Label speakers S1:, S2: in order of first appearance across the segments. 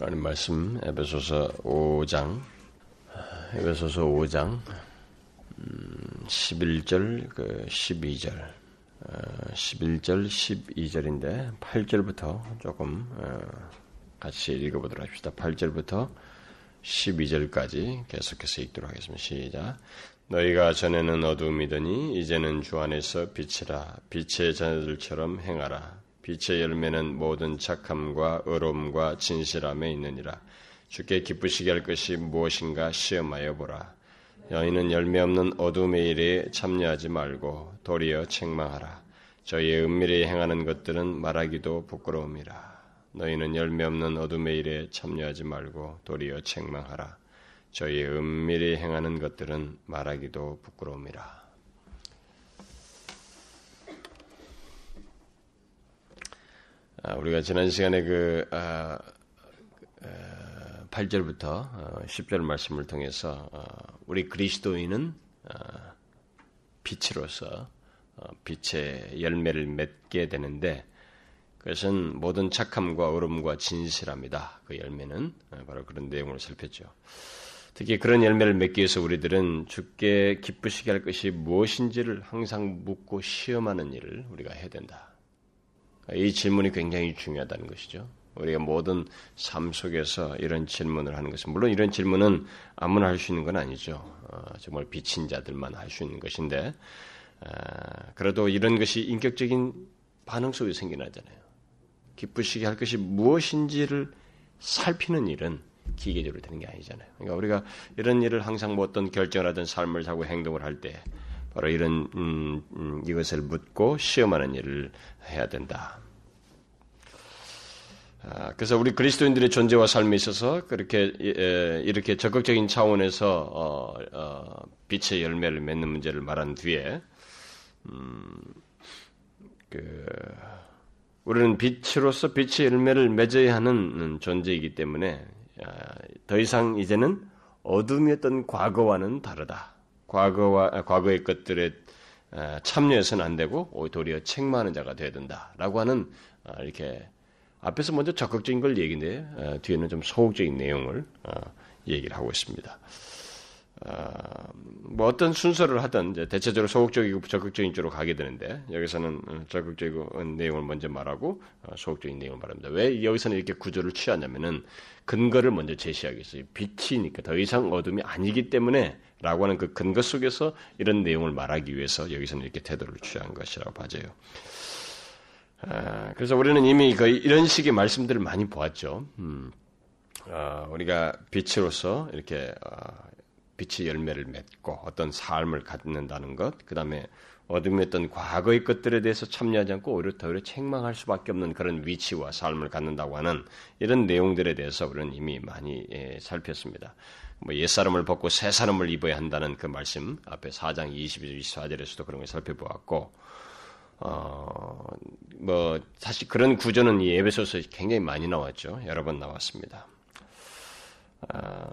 S1: 하나님 말씀 에베소서 5장 에베소서 5장 11절 그 12절 11절 12절인데 8절부터 조금 어, 같이 읽어보도록 합시다. 8절부터 12절까지 계속해서 읽도록 하겠습니다. 시작. 너희가 전에는 어두움이더니 이제는 주 안에서 빛이라 빛의 자녀들처럼 행하라. 빛의 열매는 모든 착함과 의로움과 진실함에 있느니라. 주께 기쁘시게 할 것이 무엇인가 시험하여 보라. 너희는 열매 없는 어둠의 일에 참여하지 말고 도리어 책망하라. 저희의 은밀히 행하는 것들은 말하기도 부끄러움이라. 너희는 열매 없는 어둠의 일에 참여하지 말고 도리어 책망하라. 저희의 은밀히 행하는 것들은 말하기도 부끄러움이라. 우리가 지난 시간에 그 아, 아, 8절부터 10절 어, 말씀을 통해서 어, 우리 그리스도인은 아, 빛으로서 어, 빛의 열매를 맺게 되는데 그것은 모든 착함과 어름과 진실합니다. 그 열매는 바로 그런 내용을 살폈죠. 특히 그런 열매를 맺기 위해서 우리들은 주께 기쁘시게 할 것이 무엇인지를 항상 묻고 시험하는 일을 우리가 해야 된다. 이 질문이 굉장히 중요하다는 것이죠. 우리가 모든 삶 속에서 이런 질문을 하는 것은 물론 이런 질문은 아무나 할 수 있는 건 아니죠. 어, 정말 비친 자들만 할 수 있는 것인데 어, 그래도 이런 것이 인격적인 반응 속에 생겨나잖아요. 기쁘시게 할 것이 무엇인지를 살피는 일은 기계적으로 되는 게 아니잖아요. 그러니까 우리가 이런 일을 항상 뭐 어떤 결정을 하든 삶을 하고 행동을 할 때 바로 이런 음, 음, 이것을 묻고 시험하는 일을 해야 된다. 아, 그래서 우리 그리스도인들의 존재와 삶에 있어서 그렇게 에, 이렇게 적극적인 차원에서 어, 어, 빛의 열매를 맺는 문제를 말한 뒤에 음, 그, 우리는 빛으로서 빛의 열매를 맺어야 하는 존재이기 때문에 아, 더 이상 이제는 어둠이었던 과거와는 다르다. 과거와 아, 과거의 것들에 참여해서는 안 되고 도리어 책망하는 자가 되어야 된다라고 하는 이렇게 앞에서 먼저 적극적인 걸 얘기인데 어, 뒤에는 좀 소극적인 내용을 어, 얘기를 하고 있습니다. 어, 뭐 어떤 순서를 하든 이제 대체적으로 소극적이고 적극적인 쪽으로 가게 되는데 여기서는 어, 적극적인 내용을 먼저 말하고 어, 소극적인 내용을 말합니다. 왜 여기서는 이렇게 구조를 취하냐면은 근거를 먼저 제시하겠어요. 빛이니까 더 이상 어둠이 아니기 때문에라고 하는 그 근거 속에서 이런 내용을 말하기 위해서 여기서는 이렇게 태도를 취한 것이라고 봐져요. 아, 그래서 우리는 이미 거의 이런 식의 말씀들을 많이 보았죠. 음, 어, 우리가 빛으로서 이렇게 어, 빛의 열매를 맺고 어떤 삶을 갖는다는 것, 그 다음에 어둠에 있던 과거의 것들에 대해서 참여하지 않고 오히려 더 오히려 책망할 수밖에 없는 그런 위치와 삶을 갖는다고 하는 이런 내용들에 대해서 우리는 이미 많이 예, 살폈습니다. 뭐 옛사람을 벗고 새사람을 입어야 한다는 그 말씀 앞에 4장 22절 24절에서도 그런 걸 살펴보았고 어, 뭐, 사실 그런 구조는 이 에베소서에 굉장히 많이 나왔죠. 여러 번 나왔습니다. 아,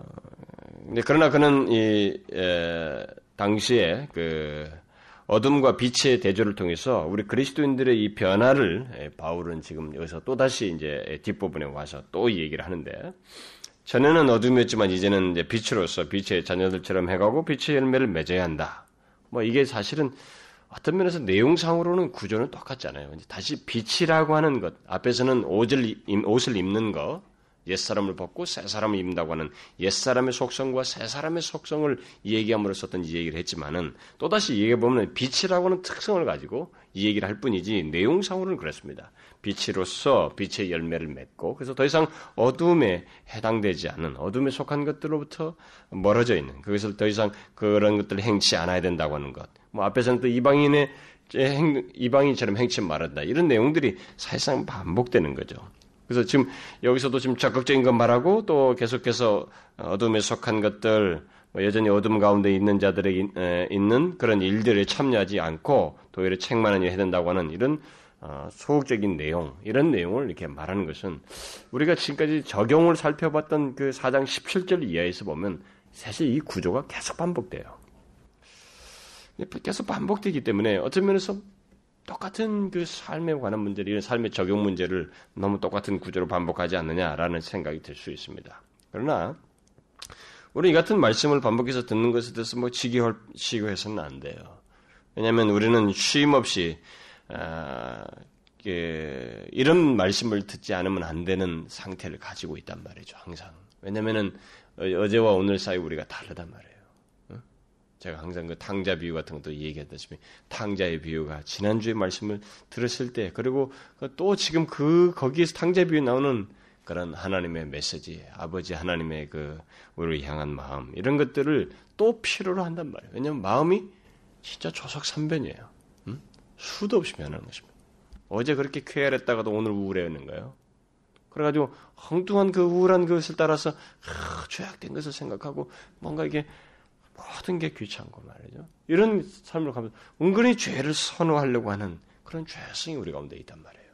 S1: 그러나 그는 이, 에, 당시에 그, 어둠과 빛의 대조를 통해서 우리 그리스도인들의 이 변화를 에, 바울은 지금 여기서 또 다시 이제 뒷부분에 와서 또 얘기를 하는데, 전에는 어둠이었지만 이제는 이제 빛으로서 빛의 자녀들처럼 해가고 빛의 열매를 맺어야 한다. 뭐 이게 사실은 어떤 면에서 내용상으로는 구조는 똑같잖아요. 다시 빛이라고 하는 것, 앞에서는 옷을, 옷을 입는 것, 옛사람을 벗고 새사람을 입는다고 하는 옛사람의 속성과 새사람의 속성을 얘기함으로써 어떤 얘기를 했지만은 또다시 얘기해보면 빛이라고 하는 특성을 가지고 이 얘기를 할 뿐이지 내용상으로는 그렇습니다. 빛으로서 빛의 열매를 맺고 그래서 더 이상 어둠에 해당되지 않는 어둠에 속한 것들로부터 멀어져 있는 그것을 더 이상 그런 것들을 행치 않아야 된다고 하는 것. 뭐 앞에서는 또 이방인의 행, 이방인처럼 행치 말한다. 이런 내용들이 사실상 반복되는 거죠. 그래서 지금 여기서도 지금 적극적인 것 말하고 또 계속해서 어둠에 속한 것들, 뭐 여전히 어둠 가운데 있는 자들에 있는 그런 일들에 참여하지 않고 도리어 책만을 해야 된다고 하는 이런 어, 소극적인 내용, 이런 내용을 이렇게 말하는 것은 우리가 지금까지 적용을 살펴봤던 그 4장 17절 이하에서 보면 사실 이 구조가 계속 반복돼요. 계속 반복되기 때문에 면에서 똑같은 그 삶에 관한 문제를, 이런 삶의 적용 문제를 너무 똑같은 구조로 반복하지 않느냐라는 생각이 들 수 있습니다. 그러나, 우리 이 같은 말씀을 반복해서 듣는 것에 대해서 뭐 지기시고 해서는 안 돼요. 왜냐하면 우리는 쉼 없이, 아, 이런 말씀을 듣지 않으면 안 되는 상태를 가지고 있단 말이죠, 항상. 왜냐면은 어제와 오늘 사이 우리가 다르단 말이에요. 제가 항상 그 탕자 비유 같은 것도 얘기했다시피 탕자의 비유가 지난주에 말씀을 들었을 때 그리고 또 지금 그 거기에서 탕자 비유 나오는 그런 하나님의 메시지, 아버지 하나님의 그 우리를 향한 마음 이런 것들을 또 필요로 한단 말이에요. 왜냐하면 마음이 진짜 조석삼변이에요. 음? 수도 없이 변하는 것입니다. 어제 그렇게 쾌활했다가도 오늘 우울해하는 거예요. 그래가지고 엉뚱한 그 우울한 것을 따라서 아, 죄악된 것을 생각하고 뭔가 이게 모든 게 귀찮고 말이죠. 이런 삶을 가면서 은근히 죄를 선호하려고 하는 그런 죄성이 우리 가운데 있단 말이에요.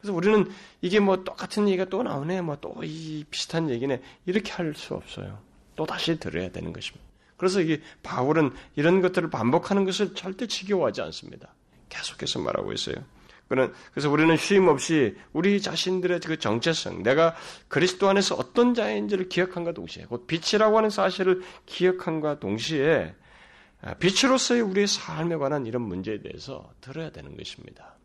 S1: 그래서 우리는 이게 뭐 똑같은 얘기가 또 나오네, 뭐 또 이 비슷한 얘기네 이렇게 할 수 없어요. 또 다시 들어야 되는 것입니다. 그래서 이게 바울은 이런 것들을 반복하는 것을 절대 지겨워하지 않습니다. 계속해서 말하고 있어요. 그래서 우리는 쉼 없이 우리 자신들의 그 정체성, 내가 그리스도 안에서 어떤 자인지를 기억한과 동시에, 곧 빛이라고 하는 사실을 기억한과 동시에, 아, 빛으로서의 우리의 삶에 관한 이런 문제에 대해서 들어야 되는 것입니다.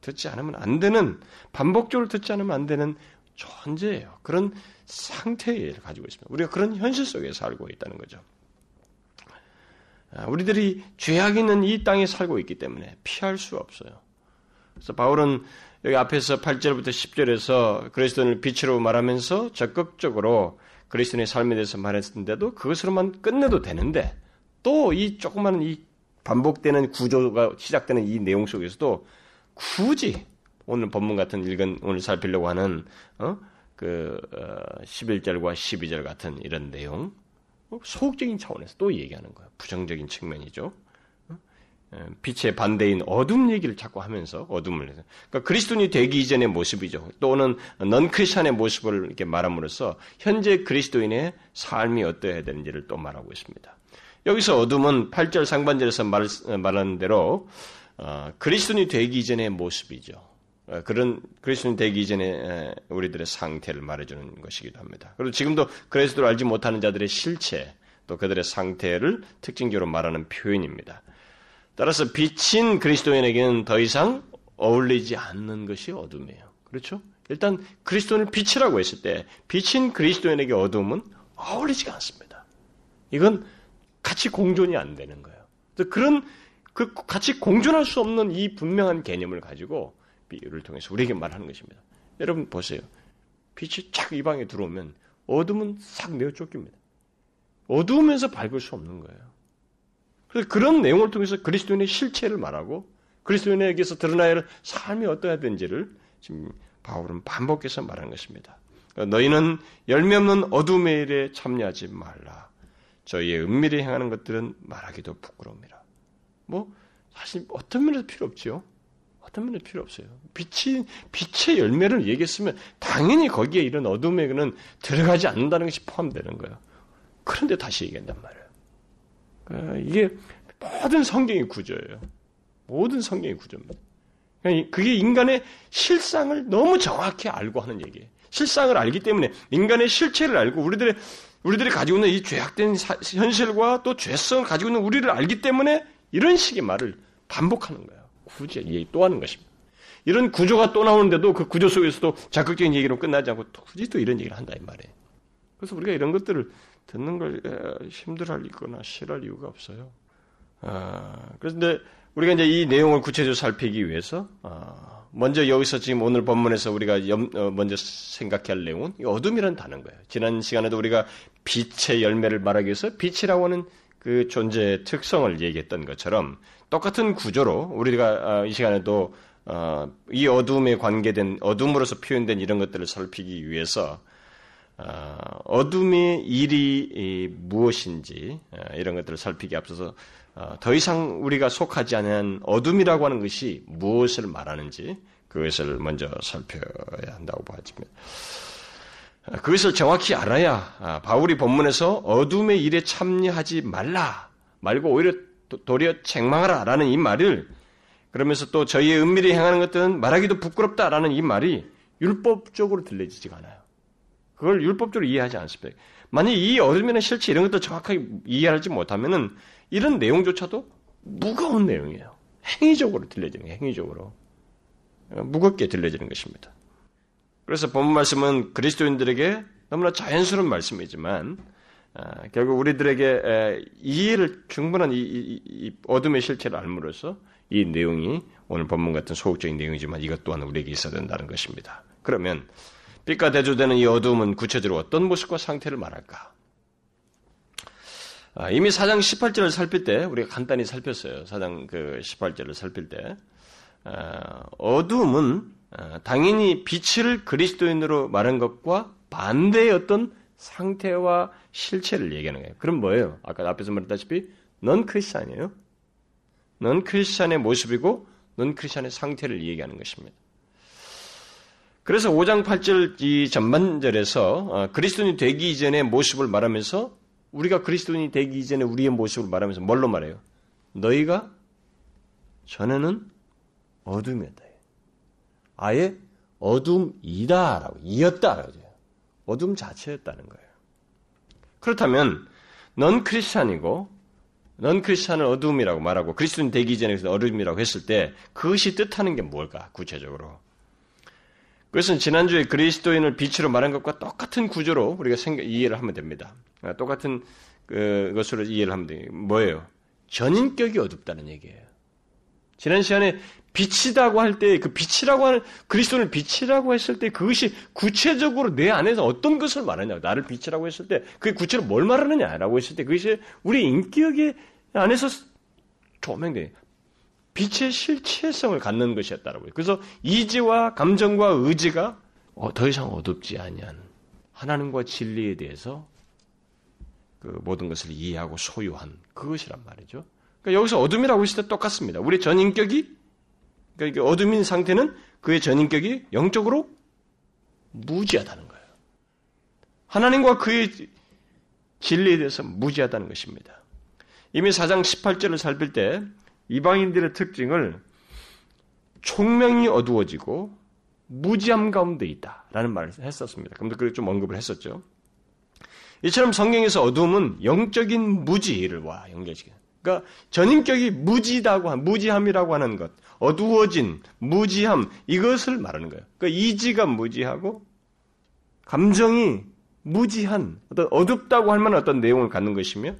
S1: 듣지 않으면 안 되는, 반복적으로 듣지 않으면 안 되는 존재예요. 그런 상태를 가지고 있습니다. 우리가 그런 현실 속에 살고 있다는 거죠. 아, 우리들이 죄악 있는 이 땅에 살고 있기 때문에 피할 수 없어요. 그래서 바울은 여기 앞에서 8절부터 10절에서 그리스도인을 빛으로 말하면서 적극적으로 그리스도인의 삶에 대해서 말했는데도 그것으로만 끝내도 되는데 또 이 조그마한 이 반복되는 구조가 시작되는 이 내용 속에서도 굳이 오늘 본문 같은 읽은 오늘 살피려고 하는 어? 그 어, 11절과 12절 같은 이런 내용 어, 소극적인 차원에서 또 얘기하는 거예요. 부정적인 측면이죠. 예, 빛의 반대인 어둠 얘기를 자꾸 하면서 어둠을 해서 그러니까 그리스도인이 되기 이전의 모습이죠. 또는 넌 크리스천의 모습을 이렇게 말함으로써 현재 그리스도인의 삶이 어떠해야 되는지를 또 말하고 있습니다. 여기서 어둠은 8절 상반절에서 말, 말하는 대로 어, 그리스도인이 되기 이전의 모습이죠. 어, 그런 그리스도인 되기 이전에 우리들의 상태를 말해주는 것이기도 합니다. 그리고 지금도 그리스도를 알지 못하는 자들의 실체 또 그들의 상태를 특징적으로 말하는 표현입니다. 따라서 빛인 그리스도인에게는 더 이상 어울리지 않는 것이 어둠이에요. 그렇죠? 일단 그리스도인을 빛이라고 했을 때 빛인 그리스도인에게 어둠은 어울리지가 않습니다. 이건 같이 공존이 안 되는 거예요. 그런 그 같이 공존할 수 없는 이 분명한 개념을 가지고 비유를 통해서 우리에게 말하는 것입니다. 여러분 보세요. 빛이 착 이 방에 들어오면 어둠은 싹 내어 쫓깁니다. 어두우면서 밝을 수 없는 거예요. 그래서 그런 내용을 통해서 그리스도인의 실체를 말하고 그리스도인에게서 드러나야 할 삶이 어떠해야 되는지를 지금 바울은 반복해서 말하는 것입니다. 너희는 열매 없는 어둠의 일에 참여하지 말라. 저희의 은밀히 행하는 것들은 말하기도 부끄러움이라. 뭐 사실 어떤 면에서 필요 없지요. 어떤 면에서 필요 없어요. 빛이 빛의 열매를 얘기했으면 당연히 거기에 이런 어둠에는 들어가지 않는다는 것이 포함되는 거예요. 그런데 다시 얘기한단 말이에요. 어, 이게 모든 성경의 구조예요. 모든 성경의 구조입니다. 그러니까 그게 인간의 실상을 너무 정확히 알고 하는 얘기예요. 실상을 알기 때문에 인간의 실체를 알고 우리들의 우리들이 가지고 있는 이 죄악된 사, 현실과 또 죄성을 가지고 있는 우리를 알기 때문에 이런 식의 말을 반복하는 거예요. 굳이 얘기 또 하는 것입니다. 이런 구조가 또 나오는데도 그 구조 속에서도 자극적인 얘기로 끝나지 않고 굳이 또 이런 얘기를 한다 이 말이에요. 그래서 우리가 이런 것들을 듣는 걸 힘들어하거나 싫어할 이유가 없어요. 아, 그런데 우리가 이제 이 내용을 구체적으로 살피기 위해서 아, 먼저 여기서 지금 오늘 본문에서 우리가 염, 어, 먼저 생각해야 할 내용은 어둠이라는 단어인 거예요. 지난 시간에도 우리가 빛의 열매를 말하기 위해서 빛이라고 하는 그 존재의 특성을 얘기했던 것처럼 똑같은 구조로 우리가 아, 이 시간에도 어, 이 어둠에 관계된 어둠으로서 표현된 이런 것들을 살피기 위해서 어, 어둠의 일이 무엇인지 어, 이런 것들을 살피기 앞서서 어, 더 이상 우리가 속하지 않은 어둠이라고 하는 것이 무엇을 말하는지 그것을 먼저 살펴야 한다고 봐집니다. 그것을 정확히 알아야 아, 바울이 본문에서 어둠의 일에 참여하지 말라 말고 오히려 도리어 책망하라라는 이 말을 그러면서 또 저희의 은밀히 행하는 것들은 말하기도 부끄럽다라는 이 말이 율법적으로 들려지지가 않아요. 그걸 율법적으로 이해하지 않습니다. 만약 이 어둠이나 실체 이런 것도 정확하게 이해하지 못하면은 이런 내용조차도 무거운 내용이에요. 행위적으로 들려지는 거예요. 행위적으로. 무겁게 들려지는 것입니다. 그래서 본 말씀은 그리스도인들에게 너무나 자연스러운 말씀이지만 아, 결국 우리들에게 에, 이해를 충분한 이, 이, 이 어둠의 실체를 알므로써 이 내용이 오늘 본문 같은 소극적인 내용이지만 이것 또한 우리에게 있어야 된다는 것입니다. 그러면 빛과 대조되는 이 어둠은 구체적으로 어떤 모습과 상태를 말할까? 아, 이미 사장 18절을 살필 때 우리가 간단히 살폈어요. 사장 그 18절을 살필 때 아, 어둠은 아, 당연히 빛을 그리스도인으로 말한 것과 반대의 어떤 상태와 실체를 얘기하는 거예요. 그럼 뭐예요? 아까 앞에서 말했다시피 넌 크리스찬이에요. 넌 크리스찬의 모습이고 넌 크리스찬의 상태를 얘기하는 것입니다. 그래서 5장 8절 이 전반절에서 어, 그리스도인이 되기 이전의 모습을 말하면서 우리가 그리스도인이 되기 이전에 우리의 모습을 말하면서 뭘로 말해요? 너희가 전에는 어둠이었다. 아예 어둠이다라고 이었다라고 해요. 어둠 자체였다는 거예요. 그렇다면 넌 크리스찬이고 넌 크리스찬을 어둠이라고 말하고 그리스도인 되기 전에 어둠이라고 했을 때 그것이 뜻하는 게 뭘까 구체적으로? 그것은 지난주에 그리스도인을 빛으로 말한 것과 똑같은 구조로 우리가 생각, 이해를 하면 됩니다. 아, 똑같은 그, 것으로 이해를 하면 돼요. 뭐예요? 전인격이 어둡다는 얘기예요. 지난 시간에 빛이라고 할 때 그 빛이라고 하는 그리스도를 빛이라고 했을 때 그것이 구체적으로 내 안에서 어떤 것을 말하냐 나를 빛이라고 했을 때 그게 구체로 뭘 말하느냐라고 했을 때 그것이 우리 인격의 안에서 조명돼 빛의 실체성을 갖는 것이었다라고 해요. 그래서 이지와 감정과 의지가 어, 더 이상 어둡지 아니한 하나님과 진리에 대해서 그 모든 것을 이해하고 소유한 그것이란 말이죠. 그러니까 여기서 어둠이라고 했을 때 똑같습니다. 우리 전 인격이 그러니까 어둠인 상태는 그의 전인격이 영적으로 무지하다는 거예요. 하나님과 그의 진리에 대해서 무지하다는 것입니다. 이미 4장 18절을 살필 때 이방인들의 특징을 총명이 어두워지고 무지함 가운데 있다라는 말을 했었습니다. 그런데 그걸 좀 언급을 했었죠. 이처럼 성경에서 어두움은 영적인 무지를 와 연결시켜. 그러니까 전인격이 무지다고 한 무지함이라고 하는 것, 어두워진 무지함 이것을 말하는 거예요. 그러니까 이지가 무지하고 감정이 무지한 어떤 어둡다고 할 만한 어떤 내용을 갖는 것이며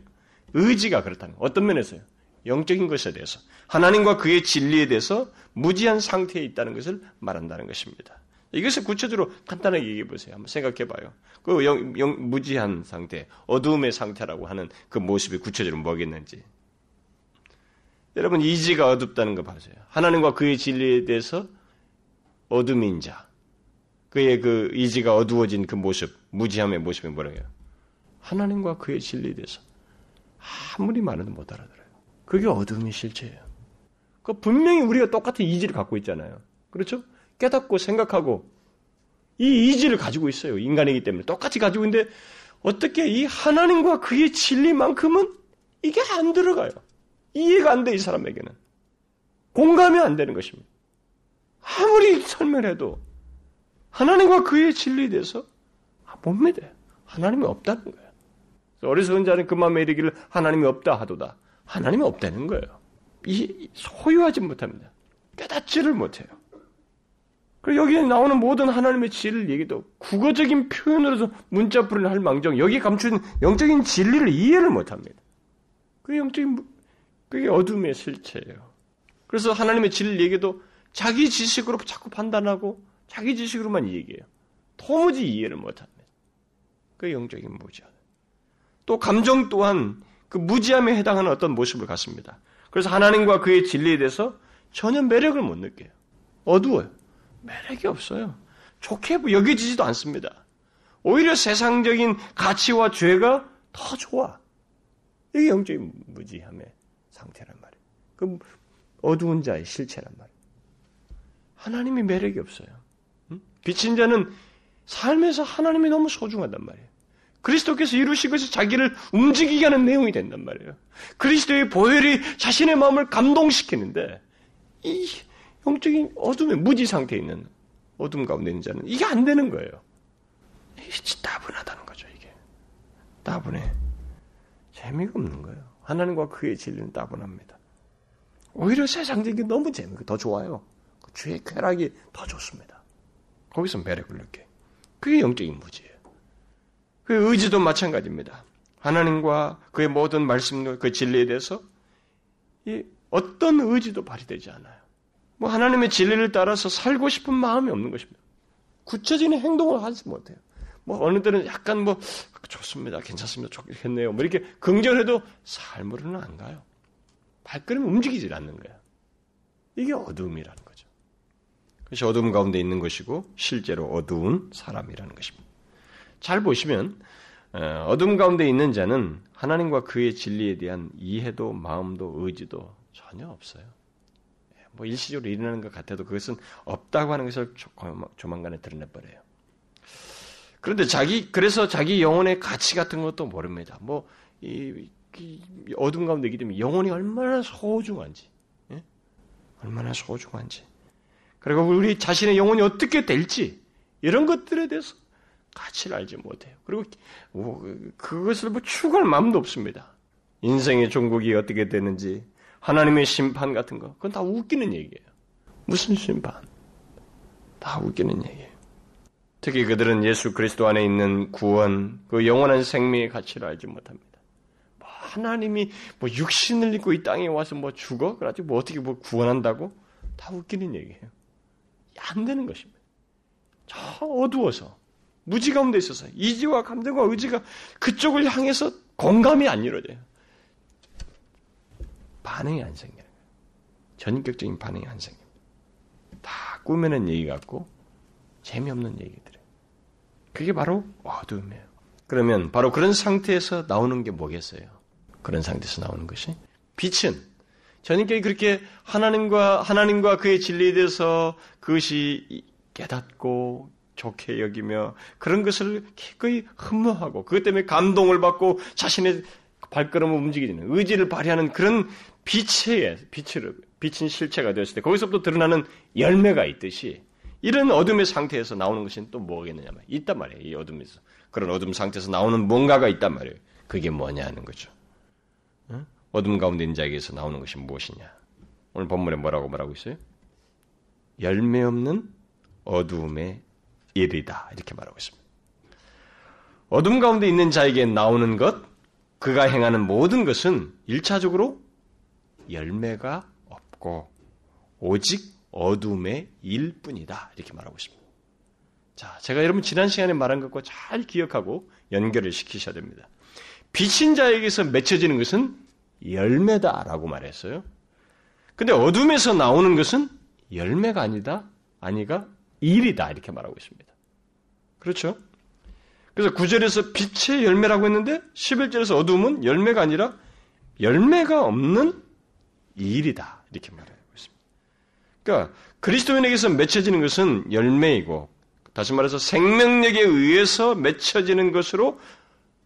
S1: 의지가 그렇다는 거예요. 어떤 면에서요? 영적인 것에 대해서 하나님과 그의 진리에 대해서 무지한 상태에 있다는 것을 말한다는 것입니다. 이것을 구체적으로 간단하게 얘기해 보세요. 한번 생각해 봐요. 그 영, 영, 무지한 상태, 어두움의 상태라고 하는 그 모습이 구체적으로 뭐겠는지. 여러분 이지가 어둡다는 거 봐세요. 하나님과 그의 진리에 대해서 어둠인 자, 그의 그 이지가 어두워진 그 모습, 무지함의 모습이 뭐라고 해요? 하나님과 그의 진리에 대해서 아무리 말해도 못 알아들어요. 그게 어둠의 실체예요. 그 분명히 우리가 똑같은 이지를 갖고 있잖아요. 그렇죠? 깨닫고 생각하고 이 이지를 가지고 있어요. 인간이기 때문에 똑같이 가지고 있는데 어떻게 이 하나님과 그의 진리만큼은 이게 안 들어가요. 이해가 안 돼, 이 사람에게는. 공감이 안 되는 것입니다. 아무리 설명해도 하나님과 그의 진리에 대해서 아, 못 믿어요. 하나님이 없다는 거예요. 어리석은 자는 그 마음에 이르기를 하나님이 없다 하도다. 하나님이 없다는 거예요. 이 소유하지 못합니다. 깨닫지를 못해요. 그리고 여기에 나오는 모든 하나님의 진리를 얘기도 국어적인 표현으로서 문자풀이를 할 망정 여기에 감춘 영적인 진리를 이해를 못합니다. 그 영적인 그게 어둠의 실체예요. 그래서 하나님의 진리 얘기도 자기 지식으로 자꾸 판단하고 자기 지식으로만 얘기해요. 도무지 이해를 못합니다. 그 영적인 무지함. 또 감정 또한 그 무지함에 해당하는 어떤 모습을 갖습니다. 그래서 하나님과 그의 진리에 대해서 전혀 매력을 못 느껴요. 어두워요. 매력이 없어요. 좋게 여겨지지도 않습니다. 오히려 세상적인 가치와 죄가 더 좋아. 이게 영적인 무지함의 상태란 말이에요. 그 어두운 자의 실체란 말이에요. 하나님이 매력이 없어요. 비친 자는 삶에서 하나님이 너무 소중하단 말이에요. 그리스도께서 이루신 것이 자기를 움직이게 하는 내용이 된단 말이에요. 그리스도의 보혈이 자신의 마음을 감동시키는데 이 영적인 어둠의 무지 상태에 있는 어둠 가운데 있는 자는 이게 안 되는 거예요. 이게 따분하다는 거죠, 이게. 따분해. 재미가 없는 거예요. 하나님과 그의 진리는 따분합니다. 오히려 세상적인 게 너무 재미가 더 좋아요. 그 주의 쾌락이 더 좋습니다. 거기서 매력을 느껴. 그게 영적인 무지예요. 그 의지도 마찬가지입니다. 하나님과 그의 모든 말씀과 그 진리에 대해서 이 어떤 의지도 발휘되지 않아요. 뭐 하나님의 진리를 따라서 살고 싶은 마음이 없는 것입니다. 구체적인 행동을 하지 못해요. 뭐 어느 때는 약간 뭐 좋습니다, 괜찮습니다, 좋겠네요. 뭐 이렇게 긍정해도 삶으로는 안 가요. 발걸음이 움직이질 않는 거야. 이게 어두움이라는 거죠. 그것이 어두움 가운데 있는 것이고 실제로 어두운 사람이라는 것입니다. 잘 보시면 어, 어둠 가운데 있는 자는 하나님과 그의 진리에 대한 이해도 마음도 의지도 전혀 없어요. 예, 뭐 일시적으로 일어나는 것 같아도 그것은 없다고 하는 것을 조만간에 드러내버려요. 그런데 자기 그래서 자기 영혼의 가치 같은 것도 모릅니다. 뭐 이, 이 어둠 가운데 있기 때문에 영혼이 얼마나 소중한지, 예? 얼마나 소중한지, 그리고 우리 자신의 영혼이 어떻게 될지 이런 것들에 대해서 가치를 알지 못해요. 그리고 뭐, 그것을 뭐 추구할 마음도 없습니다. 인생의 종국이 어떻게 되는지, 하나님의 심판 같은 거, 그건 다 웃기는 얘기예요. 무슨 심판? 다 웃기는 얘기예요. 특히 그들은 예수 그리스도 안에 있는 구원, 그 영원한 생명의 가치를 알지 못합니다. 뭐 하나님이 뭐 육신을 입고 이 땅에 와서 뭐 죽어? 그래가지고 뭐 어떻게 뭐 구원한다고? 다 웃기는 얘기예요. 안 되는 것입니다. 저 어두워서 무지 가운데 있어서 이지와 감정과 의지가 그쪽을 향해서 공감이 안 이루어져요. 반응이 안 생겨요. 전격적인 반응이 안 생겨요. 다 꾸며낸 얘기 같고 재미없는 얘기들이에요. 그게 바로 어둠이에요. 그러면 바로 그런 상태에서 나오는 게 뭐겠어요? 그런 상태에서 나오는 것이 빛은 전인격이 그렇게 하나님과 하나님과 그의 진리에 대해서 그것이 깨닫고 좋게 여기며 그런 것을 기꺼이 흠모하고 그것 때문에 감동을 받고 자신의 발걸음을 움직이는 의지를 발휘하는 그런 빛의 빛을 빛인 실체가 되었을 때 거기서부터 드러나는 열매가 있듯이 이런 어둠의 상태에서 나오는 것이 또 뭐겠느냐면 있단 말이에요. 이 어둠에서 그런 어둠 상태에서 나오는 뭔가가 있단 말이에요. 그게 뭐냐 하는 거죠. 어둠 가운데 있는 자에게서 나오는 것이 무엇이냐? 오늘 본문에 뭐라고 말하고 있어요? 열매 없는 어두움의 일이다. 이렇게 말하고 있습니다. 어둠 가운데 있는 자에게 나오는 것, 그가 행하는 모든 것은 일차적으로 열매가 없고 오직 어둠의 일뿐이다. 이렇게 말하고 있습니다. 자, 제가 여러분 지난 시간에 말한 것과 잘 기억하고 연결을 시키셔야 됩니다. 비친 자에게서 맺혀지는 것은 열매다라고 말했어요. 근데 어둠에서 나오는 것은 열매가 아니다, 아니가 일이다 이렇게 말하고 있습니다. 그렇죠? 그래서 9절에서 빛의 열매라고 했는데 11절에서 어둠은 열매가 아니라 열매가 없는 일이다 이렇게 말하고 있습니다. 그러니까 그리스도인에게서 맺혀지는 것은 열매이고 다시 말해서 생명력에 의해서 맺혀지는 것으로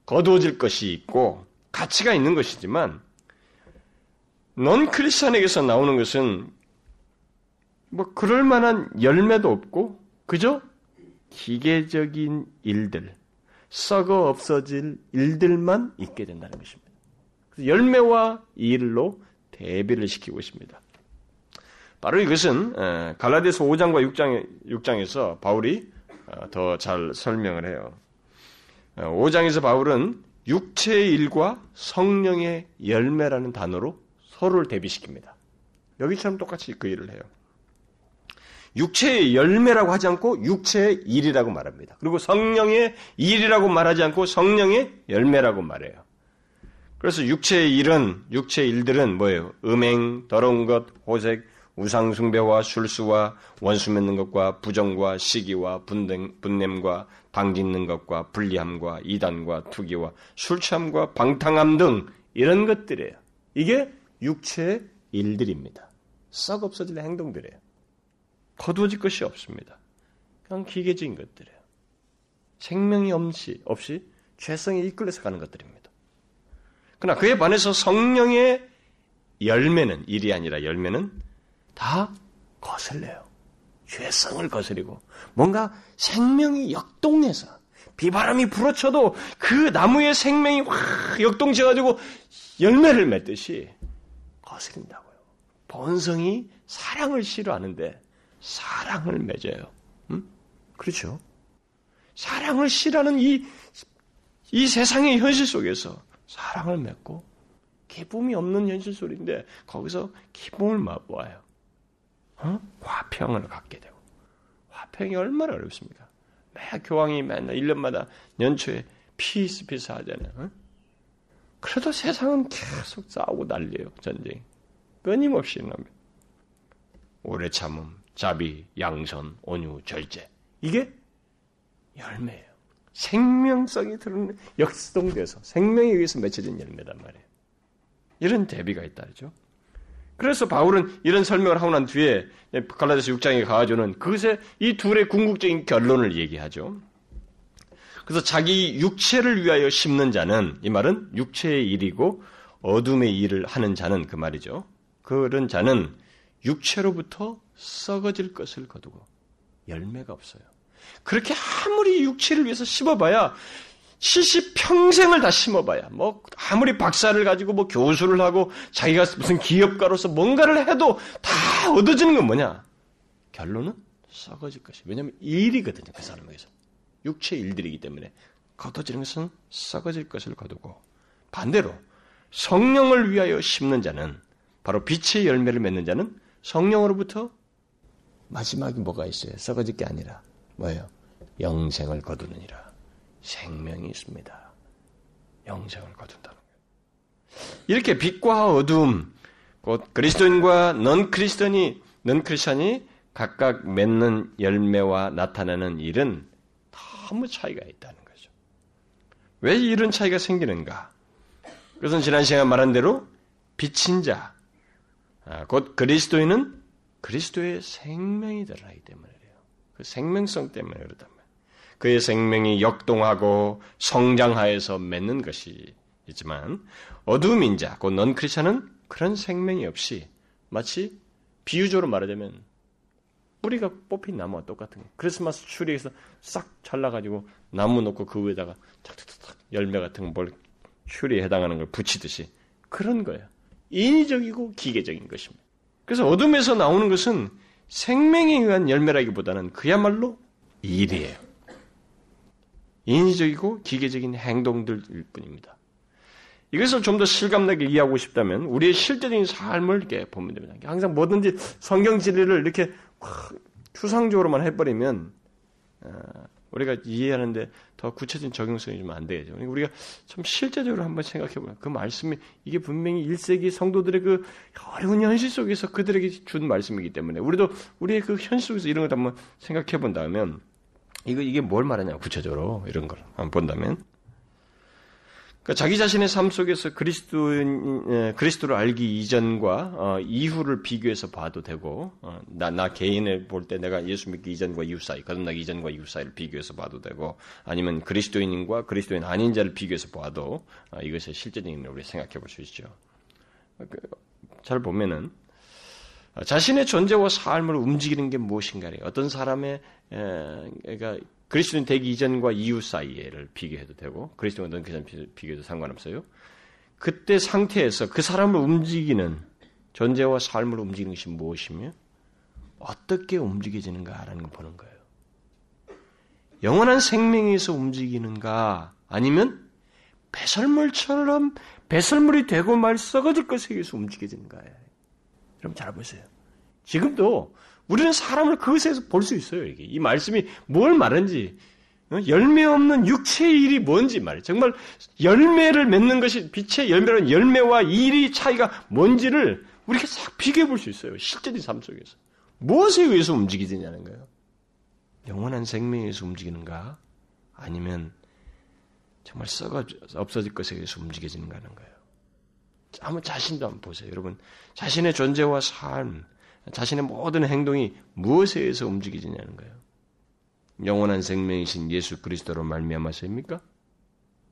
S1: 거두어질 것이 있고 가치가 있는 것이지만 넌 크리스찬에게서 나오는 것은 뭐 그럴 만한 열매도 없고 그저 기계적인 일들, 썩어 없어질 일들만 있게 된다는 것입니다. 열매와 일로 대비를 시키고 있습니다. 바로 이것은 갈라디아서 5장과 6장, 6장에서 바울이 어, 더잘 설명을 해요. 5장에서 어, 바울은 육체의 일과 성령의 열매라는 단어로 서로를 대비시킵니다. 여기처럼 똑같이 그 일을 해요. 육체의 열매라고 하지 않고 육체의 일이라고 말합니다. 그리고 성령의 일이라고 말하지 않고 성령의 열매라고 말해요. 그래서 육체의 일은 육체의 일들은 뭐예요? 음행, 더러운 것, 호색, 우상숭배와 술수와 원수 맺는 것과 부정과 시기와 분냄, 분냄과 당짓는 것과 불리함과 이단과 투기와 술 취함과 방탕함 등 이런 것들이에요. 이게 육체의 일들입니다. 썩 없어질 행동들이에요. 거두어질 것이 없습니다. 그냥 기계적인 것들이에요. 생명이 없이, 없이 죄성에 이끌려서 가는 것들입니다. 그러나 그에 반해서 성령의 열매는, 일이 아니라 열매는 다 거슬려요. 죄성을 거스리고 뭔가 생명이 역동해서 비바람이 불어쳐도 그 나무의 생명이 확 역동쳐가지고 열매를 맺듯이 거스린다고요. 본성이 사랑을 싫어하는데 사랑을 맺어요. 음? 그렇죠? 사랑을 싫어하는 이, 이 세상의 현실 속에서 사랑을 맺고 기쁨이 없는 현실 속인데 거기서 기쁨을 맛보아요. 어? 화평을 갖게 되고 화평이 얼마나 어렵습니까? 매 교황이 맨날 1년마다 연초에 peace peace 하잖아요. 어? 그래도 세상은 계속 싸우고 난리예요. 전쟁. 끊임없이 납니다. 오래 참음, 자비, 양선, 온유, 절제. 이게 열매예요. 생명성이 드러나는 역동돼서 생명에 의해서 맺혀진 열매단 말이에요. 이런 대비가 있다죠. 그래서 바울은 이런 설명을 하고 난 뒤에 갈라디아서 6장에 가가지고는 그것에 이 둘의 궁극적인 결론을 얘기하죠. 그래서 자기 육체를 위하여 심는 자는 이 말은 육체의 일이고 어둠의 일을 하는 자는 그 말이죠. 그런 자는 육체로부터 썩어질 것을 거두고 열매가 없어요. 그렇게 아무리 육체를 위해서 심어봐야 70 평생을 다 심어봐야 뭐 아무리 박사를 가지고 뭐 교수를 하고 자기가 무슨 기업가로서 뭔가를 해도 다 얻어지는 건 뭐냐? 결론은 썩어질 것이. 왜냐하면 일이거든요 그 사람에게서 육체 일들이기 때문에 거둬지는 것은 썩어질 것을 거두고 반대로 성령을 위하여 심는 자는 바로 빛의 열매를 맺는 자는 성령으로부터 마지막에 뭐가 있어요? 썩어질 게 아니라 뭐예요? 영생을 거두느니라. 생명이 있습니다. 영생을 거둔다는 거예요. 이렇게 빛과 어둠, 곧 그리스도인과 넌 그리스도인이, 넌 크리스천이 각각 맺는 열매와 나타나는 일은 너무 차이가 있다는 거죠. 왜 이런 차이가 생기는가? 그것은 지난 시간에 말한 대로 빛인 자, 아, 곧 그리스도인은 그리스도의 생명이 드러나기 때문이에요. 그 생명성 때문에 그렇단 말이에요. 그의 생명이 역동하고 성장하여서 맺는 것이 있지만 어두운 자, 곧 넌 크리스천은 그런 생명이 없이 마치 비유적으로 말하자면 뿌리가 뽑힌 나무와 똑같은 거. 크리스마스 추리에서 싹 잘라가지고 나무 놓고 그 위에다가 탁탁탁 열매 같은 걸 추리에 해당하는 걸 붙이듯이 그런 거예요. 인위적이고 기계적인 것입니다. 그래서 어둠에서 나오는 것은 생명에 의한 열매라기보다는 그야말로 일이에요. 인위적이고 기계적인 행동들일 뿐입니다. 이것을 좀 더 실감나게 이해하고 싶다면 우리의 실제적인 삶을 이렇게 보면 됩니다. 항상 뭐든지 성경 진리를 이렇게 추상적으로만 해버리면 어, 우리가 이해하는데 더 구체적인 적용성이 좀 안 되죠. 그러니까 우리가 좀 실제적으로 한번 생각해 보면 그 말씀이 이게 분명히 1세기 성도들의 그 어려운 현실 속에서 그들에게 준 말씀이기 때문에 우리도 우리의 그 현실 속에서 이런 걸 한번 생각해 본다면 이거 이게 뭘 말하냐 구체적으로 이런 걸 한번 본다면 그러니까 자기 자신의 삶 속에서 그리스도 그리스도를 알기 이전과 어, 이후를 비교해서 봐도 되고 어, 나, 나 개인을 볼 때 내가 예수 믿기 이전과 이후 사이 거듭나기 이전과 이후 사이를 비교해서 봐도 되고 아니면 그리스도인과 그리스도인 아닌 자를 비교해서 봐도 어, 이것의 실제적인 우리 생각해 볼 수 있죠. 그, 잘 보면은 자신의 존재와 삶을 움직이는 게 무엇인가를 어떤 사람의 에, 그러니까 그리스도인 되기 이전과 이후 사이에를 비교해도 되고 그리스도인과 넌그 비교해도 상관없어요. 그때 상태에서 그 사람을 움직이는 존재와 삶을 움직이는 것이 무엇이며 어떻게 움직여지는가라는 걸 보는 거예요. 영원한 생명에서 움직이는가 아니면 배설물처럼 배설물이 되고 말 썩어질 것에 의해서 움직여지는가예요. 여러분 잘 보세요. 지금도 우리는 사람을 그것에서 볼 수 있어요. 이게 이 말씀이 뭘 말하는지 어? 열매 없는 육체의 일이 뭔지 말이에요. 정말 열매를 맺는 것이 빛의 열매는 열매와 일이 차이가 뭔지를 우리가 싹 비교해 볼 수 있어요. 실제적인 삶 속에서 무엇에 의해서 움직이느냐는 거예요. 영원한 생명에 서 움직이는가 아니면 정말 썩어 없어질 것에 의해서 움직여지는가 하는 거예요. 한번 자신도 한번 보세요. 여러분, 자신의 존재와 삶, 자신의 모든 행동이 무엇에 의해서 움직이느냐는 거예요. 영원한 생명이신 예수 그리스도로 말미암아서입니까?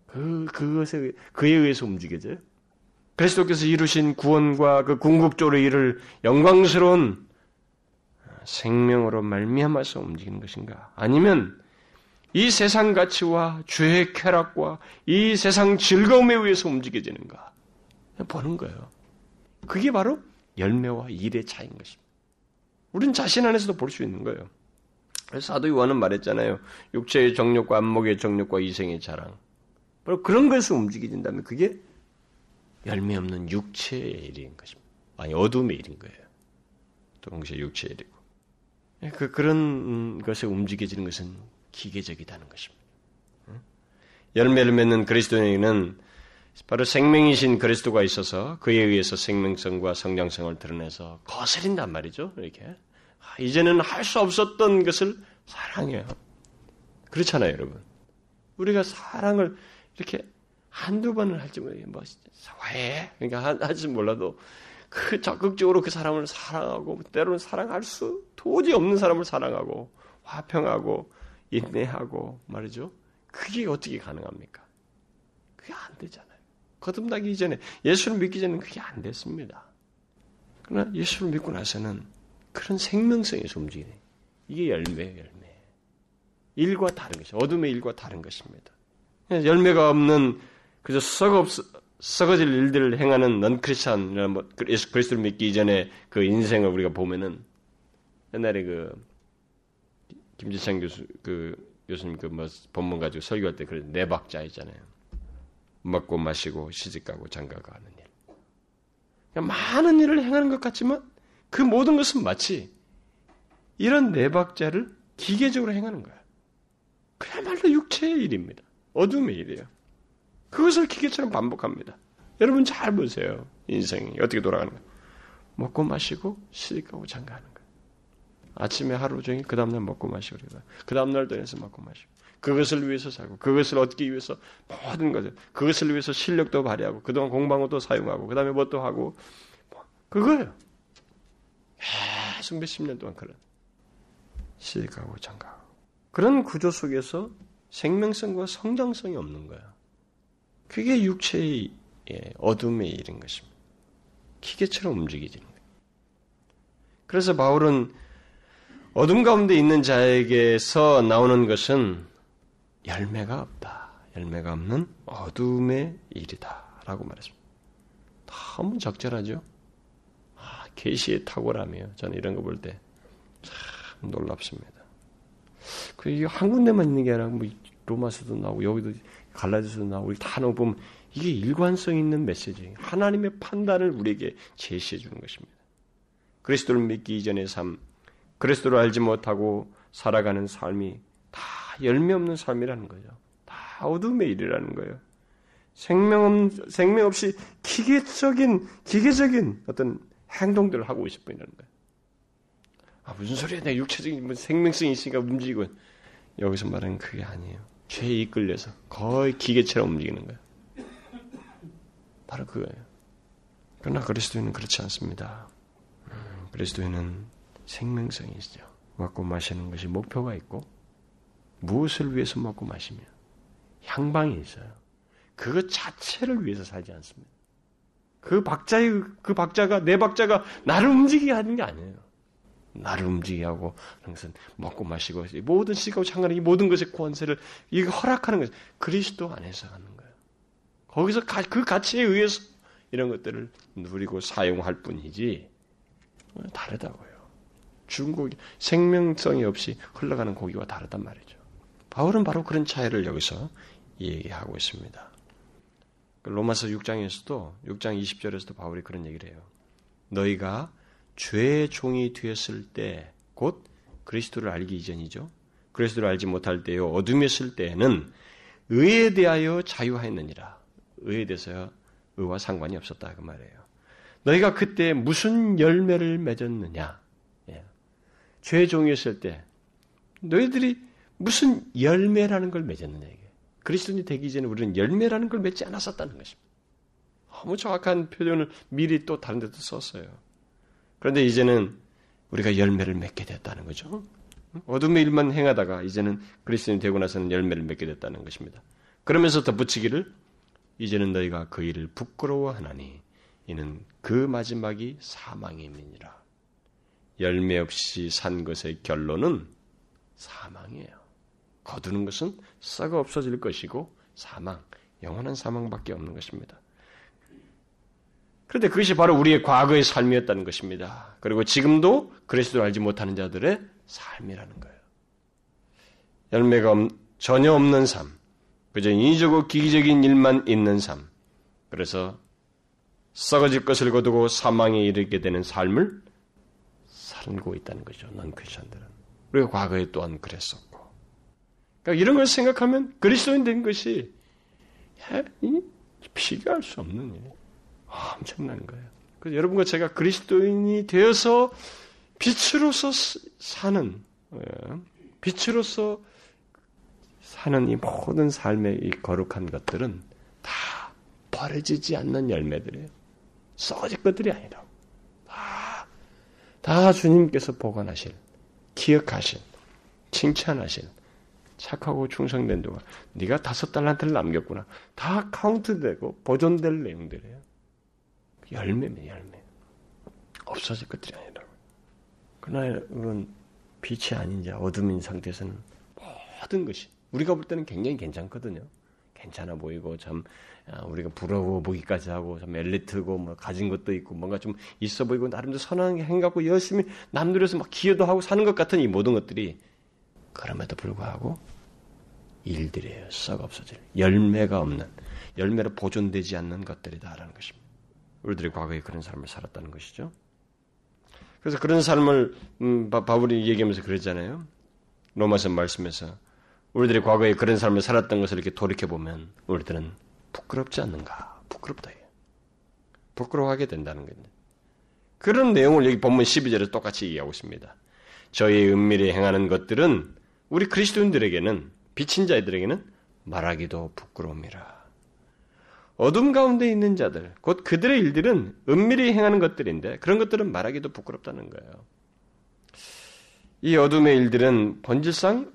S1: 그 그것에 그에 의해서 움직여져요. 그리스도께서 이루신 구원과 그 궁극적으로 이를 영광스러운 생명으로 말미암아서 움직이는 것인가? 아니면 이 세상 가치와 죄의 쾌락과 이 세상 즐거움에 의해서 움직여지는가? 보는 거예요. 그게 바로 열매와 일의 차이인 것입니다. 우리는 자신 안에서도 볼 수 있는 거예요. 사도 요한은 말했잖아요. 육체의 정욕과 안목의 정욕과 이생의 자랑. 바로 그런 것을 움직여진다면 그게 열매 없는 육체의 일인 것입니다. 아니 어둠의 일인 거예요. 동시에 육체의 일이고. 그 그런 것에 움직여지는 것은 기계적이다는 것입니다. 열매를 맺는 그리스도인에게는 바로 생명이신 그리스도가 있어서 그에 의해서 생명성과 성장성을 드러내서 거스린단 말이죠. 이렇게 아, 이제는 할 수 없었던 것을 사랑해요. 그렇잖아요, 여러분. 우리가 사랑을 이렇게 한두 번을 할지 모르겠 뭐, 왜? 그러니까 하지 몰라도 그 적극적으로 그 사람을 사랑하고 때로는 사랑할 수 도저히 없는 사람을 사랑하고 화평하고 인내하고 말이죠. 그게 어떻게 가능합니까? 그게 안 되잖아요. 거듭나기 이전에 예수를 믿기 전에는 그게 안 됐습니다. 그러나 예수를 믿고 나서는 그런 생명성에서 움직이네. 이게 열매예요, 열매. 일과 다른 것이 어둠의 일과 다른 것입니다. 열매가 없는 그저 썩어 썩어질 일들을 행하는 넌 크리스찬 뭐 예수 그리스도를 믿기 이전에 그 인생을 우리가 보면은 옛날에 그 김지창 교수 그 교수님 그 뭐 본문 가지고 설교할 때 그런 네 박자 있잖아요. 먹고 마시고 시집가고 장가가는 일. 그러니까 많은 일을 행하는 것 같지만 그 모든 것은 마치 이런 네 박자를 기계적으로 행하는 거야. 그야말로 육체의 일입니다. 어둠의 일이에요. 그것을 기계처럼 반복합니다. 여러분 잘 보세요. 인생이 어떻게 돌아가는 가. 먹고 마시고 시집가고 장가하는 거예요. 아침에 하루 종일 그 다음날 먹고 마시고 그 다음날 도 해서 먹고 마시고 그것을 위해서 살고 그것을 얻기 위해서 모든 것을 그것을 위해서 실력도 발휘하고 그동안 것도 사용하고 그 다음에 뭣도 하고 뭐, 그거예요. 계속 몇십 년 동안 그런 시집가고 장가하고 그런 구조 속에서 생명성과 성장성이 없는 거야. 그게 육체의 어둠의 일인 것입니다. 기계처럼 움직이지는 거예요. 그래서 바울은 어둠 가운데 있는 자에게서 나오는 것은 열매가 없다. 열매가 없는 어둠의 일이다. 라고 말했습니다. 너무 적절하죠? 아, 계시의 탁월함이에요. 저는 이런 거 볼 때 참 놀랍습니다. 그 이게 한 군데만 있는 게 아니라 뭐 로마서도 나오고 여기도 갈라디아서도 나오고 다 보면 이게 일관성 있는 메시지. 하나님의 판단을 우리에게 제시해 주는 것입니다. 그리스도를 믿기 이전의 삶, 그리스도를 알지 못하고 살아가는 삶이 다 열매 없는 삶이라는 거죠. 다 어둠의 일이라는 거예요. 생명, 생명 없이 기계적인, 기계적인 어떤 행동들을 하고 있을 뿐이라는 거예요. 아, 무슨 소리야. 내 육체적인 뭐 생명성이 있으니까 움직이고. 여기서 말하는 그게 아니에요. 죄에 이끌려서 거의 기계처럼 움직이는 거예요. 바로 그거예요. 그러나 그리스도인은 그렇지 않습니다. 음, 그리스도인은 생명성이 있죠. 먹고 마시는 것이 목표가 있고 무엇을 위해서 먹고 마시며 향방이 있어요. 그것 자체를 위해서 살지 않습니다. 그 박자의 그 박자가 내 박자가 나를 움직이게 하는 게 아니에요. 나를 움직이게 하고 항상 먹고 마시고 모든 시가고 상관이 모든 것의 권세를 이거 허락하는 것 그리스도 안에서 하는 거예요. 거기서 그 가치에 의해서 이런 것들을 누리고 사용할 뿐이지 다르다고요. 고기, 생명성이 없이 흘러가는 고기와 다르단 말이죠. 바울은 바로 그런 차이를 여기서 얘기하고 있습니다. 그 로마서 6장에서도 6장 20절에서도 바울이 그런 얘기를 해요. 너희가 죄의 종이 되었을 때, 곧 그리스도를 알기 이전이죠. 그리스도를 알지 못할 때요, 어둠에 있을 때에는 의에 대하여 자유하였느니라. 의에 대해서 의와 상관이 없었다. 그 말이에요. 너희가 그때 무슨 열매를 맺었느냐? 죄 종이었을 때 너희들이 무슨 열매라는 걸 맺었느냐 이게. 그리스도인이 되기 전에 우리는 열매라는 걸 맺지 않았었다는 것입니다. 너무 정확한 표현을 미리 또 다른 데도 썼어요. 그런데 이제는 우리가 열매를 맺게 됐다는 거죠. 어둠의 일만 행하다가 이제는 그리스도인이 되고 나서는 열매를 맺게 됐다는 것입니다. 그러면서 덧붙이기를 이제는 너희가 그 일을 부끄러워하나니 이는 그 마지막이 사망임이니라. 열매 없이 산 것의 결론은 사망이에요. 거두는 것은 썩어 없어질 것이고 사망, 영원한 사망밖에 없는 것입니다. 그런데 그것이 바로 우리의 과거의 삶이었다는 것입니다. 그리고 지금도 그리스도를 알지 못하는 자들의 삶이라는 거예요. 열매가 전혀 없는 삶, 그저 인위적이고 기기적인 일만 있는 삶. 그래서 썩어질 것을 거두고 사망에 이르게 되는 삶을 살고 있다는 거죠. 넌 크리스천들은. 우리가 과거에 또한 그랬었고. 그러니까 이런 걸 생각하면 그리스도인 된 것이 비교할 수 없는 일. 엄청난 거예요. 그래서 여러분과 제가 그리스도인이 되어서 빛으로서 사는 예, 빛으로서 사는 이 모든 삶의 이 거룩한 것들은 다 버려지지 않는 열매들이에요. 썩어질 것들이 아니라 다, 다 주님께서 보관하실, 기억하실, 칭찬하실, 착하고 충성된 동안 네가 다섯 달란트를 남겼구나. 다 카운트되고 보존될 내용들이에요. 열매면 열매. 없어질 것들이 아니라. 그러나 이건 빛이 아닌 자, 어둠인 상태에서는 모든 것이 우리가 볼 때는 굉장히 괜찮거든요. 괜찮아 보이고 참 아, 우리가 부러워 보기까지 하고 참 엘리트고 뭐 가진 것도 있고 뭔가 좀 있어 보이고 나름대로 선한 게 행갖고 열심히 남들에서 막 기여도 하고 사는 것 같은 이 모든 것들이 그럼에도 불구하고 일들이에요. 썩 없어질 열매가 없는 열매로 보존되지 않는 것들이다라는 것입니다. 우리들이 과거에 그런 삶을 살았다는 것이죠. 그래서 그런 삶을 음, 바울이 얘기하면서 그랬잖아요. 로마서 말씀에서 우리들이 과거에 그런 삶을 살았던 것을 이렇게 돌이켜 보면 우리들은 부끄럽지 않는가? 부끄럽다. 부끄러워하게 된다는 거예요. 그런 내용을 여기 본문 12절에 똑같이 얘기하고 있습니다. 저희 은밀히 행하는 것들은 우리 그리스도인들에게는 비친 자들에게는 말하기도 부끄러움이라. 어둠 가운데 있는 자들, 곧 그들의 일들은 은밀히 행하는 것들인데 그런 것들은 말하기도 부끄럽다는 거예요. 이 어둠의 일들은 본질상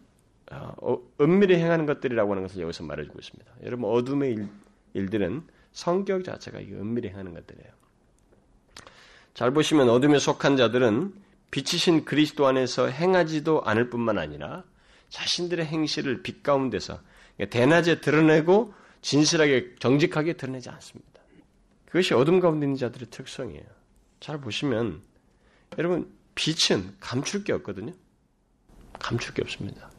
S1: 어, 어, 은밀히 행하는 것들이라고 하는 것을 여기서 말해주고 있습니다. 여러분 어둠의 일, 들은 성격 자체가 은밀히 행하는 것들이에요. 잘 보시면 어둠에 속한 자들은 빛이신 그리스도 안에서 행하지도 않을 뿐만 아니라 자신들의 행실을 빛 가운데서 대낮에 드러내고 진실하게 정직하게 드러내지 않습니다. 그것이 어둠 가운데 있는 자들의 특성이에요. 잘 보시면 여러분 빛은 감출 게 없거든요. 감출 게 없습니다.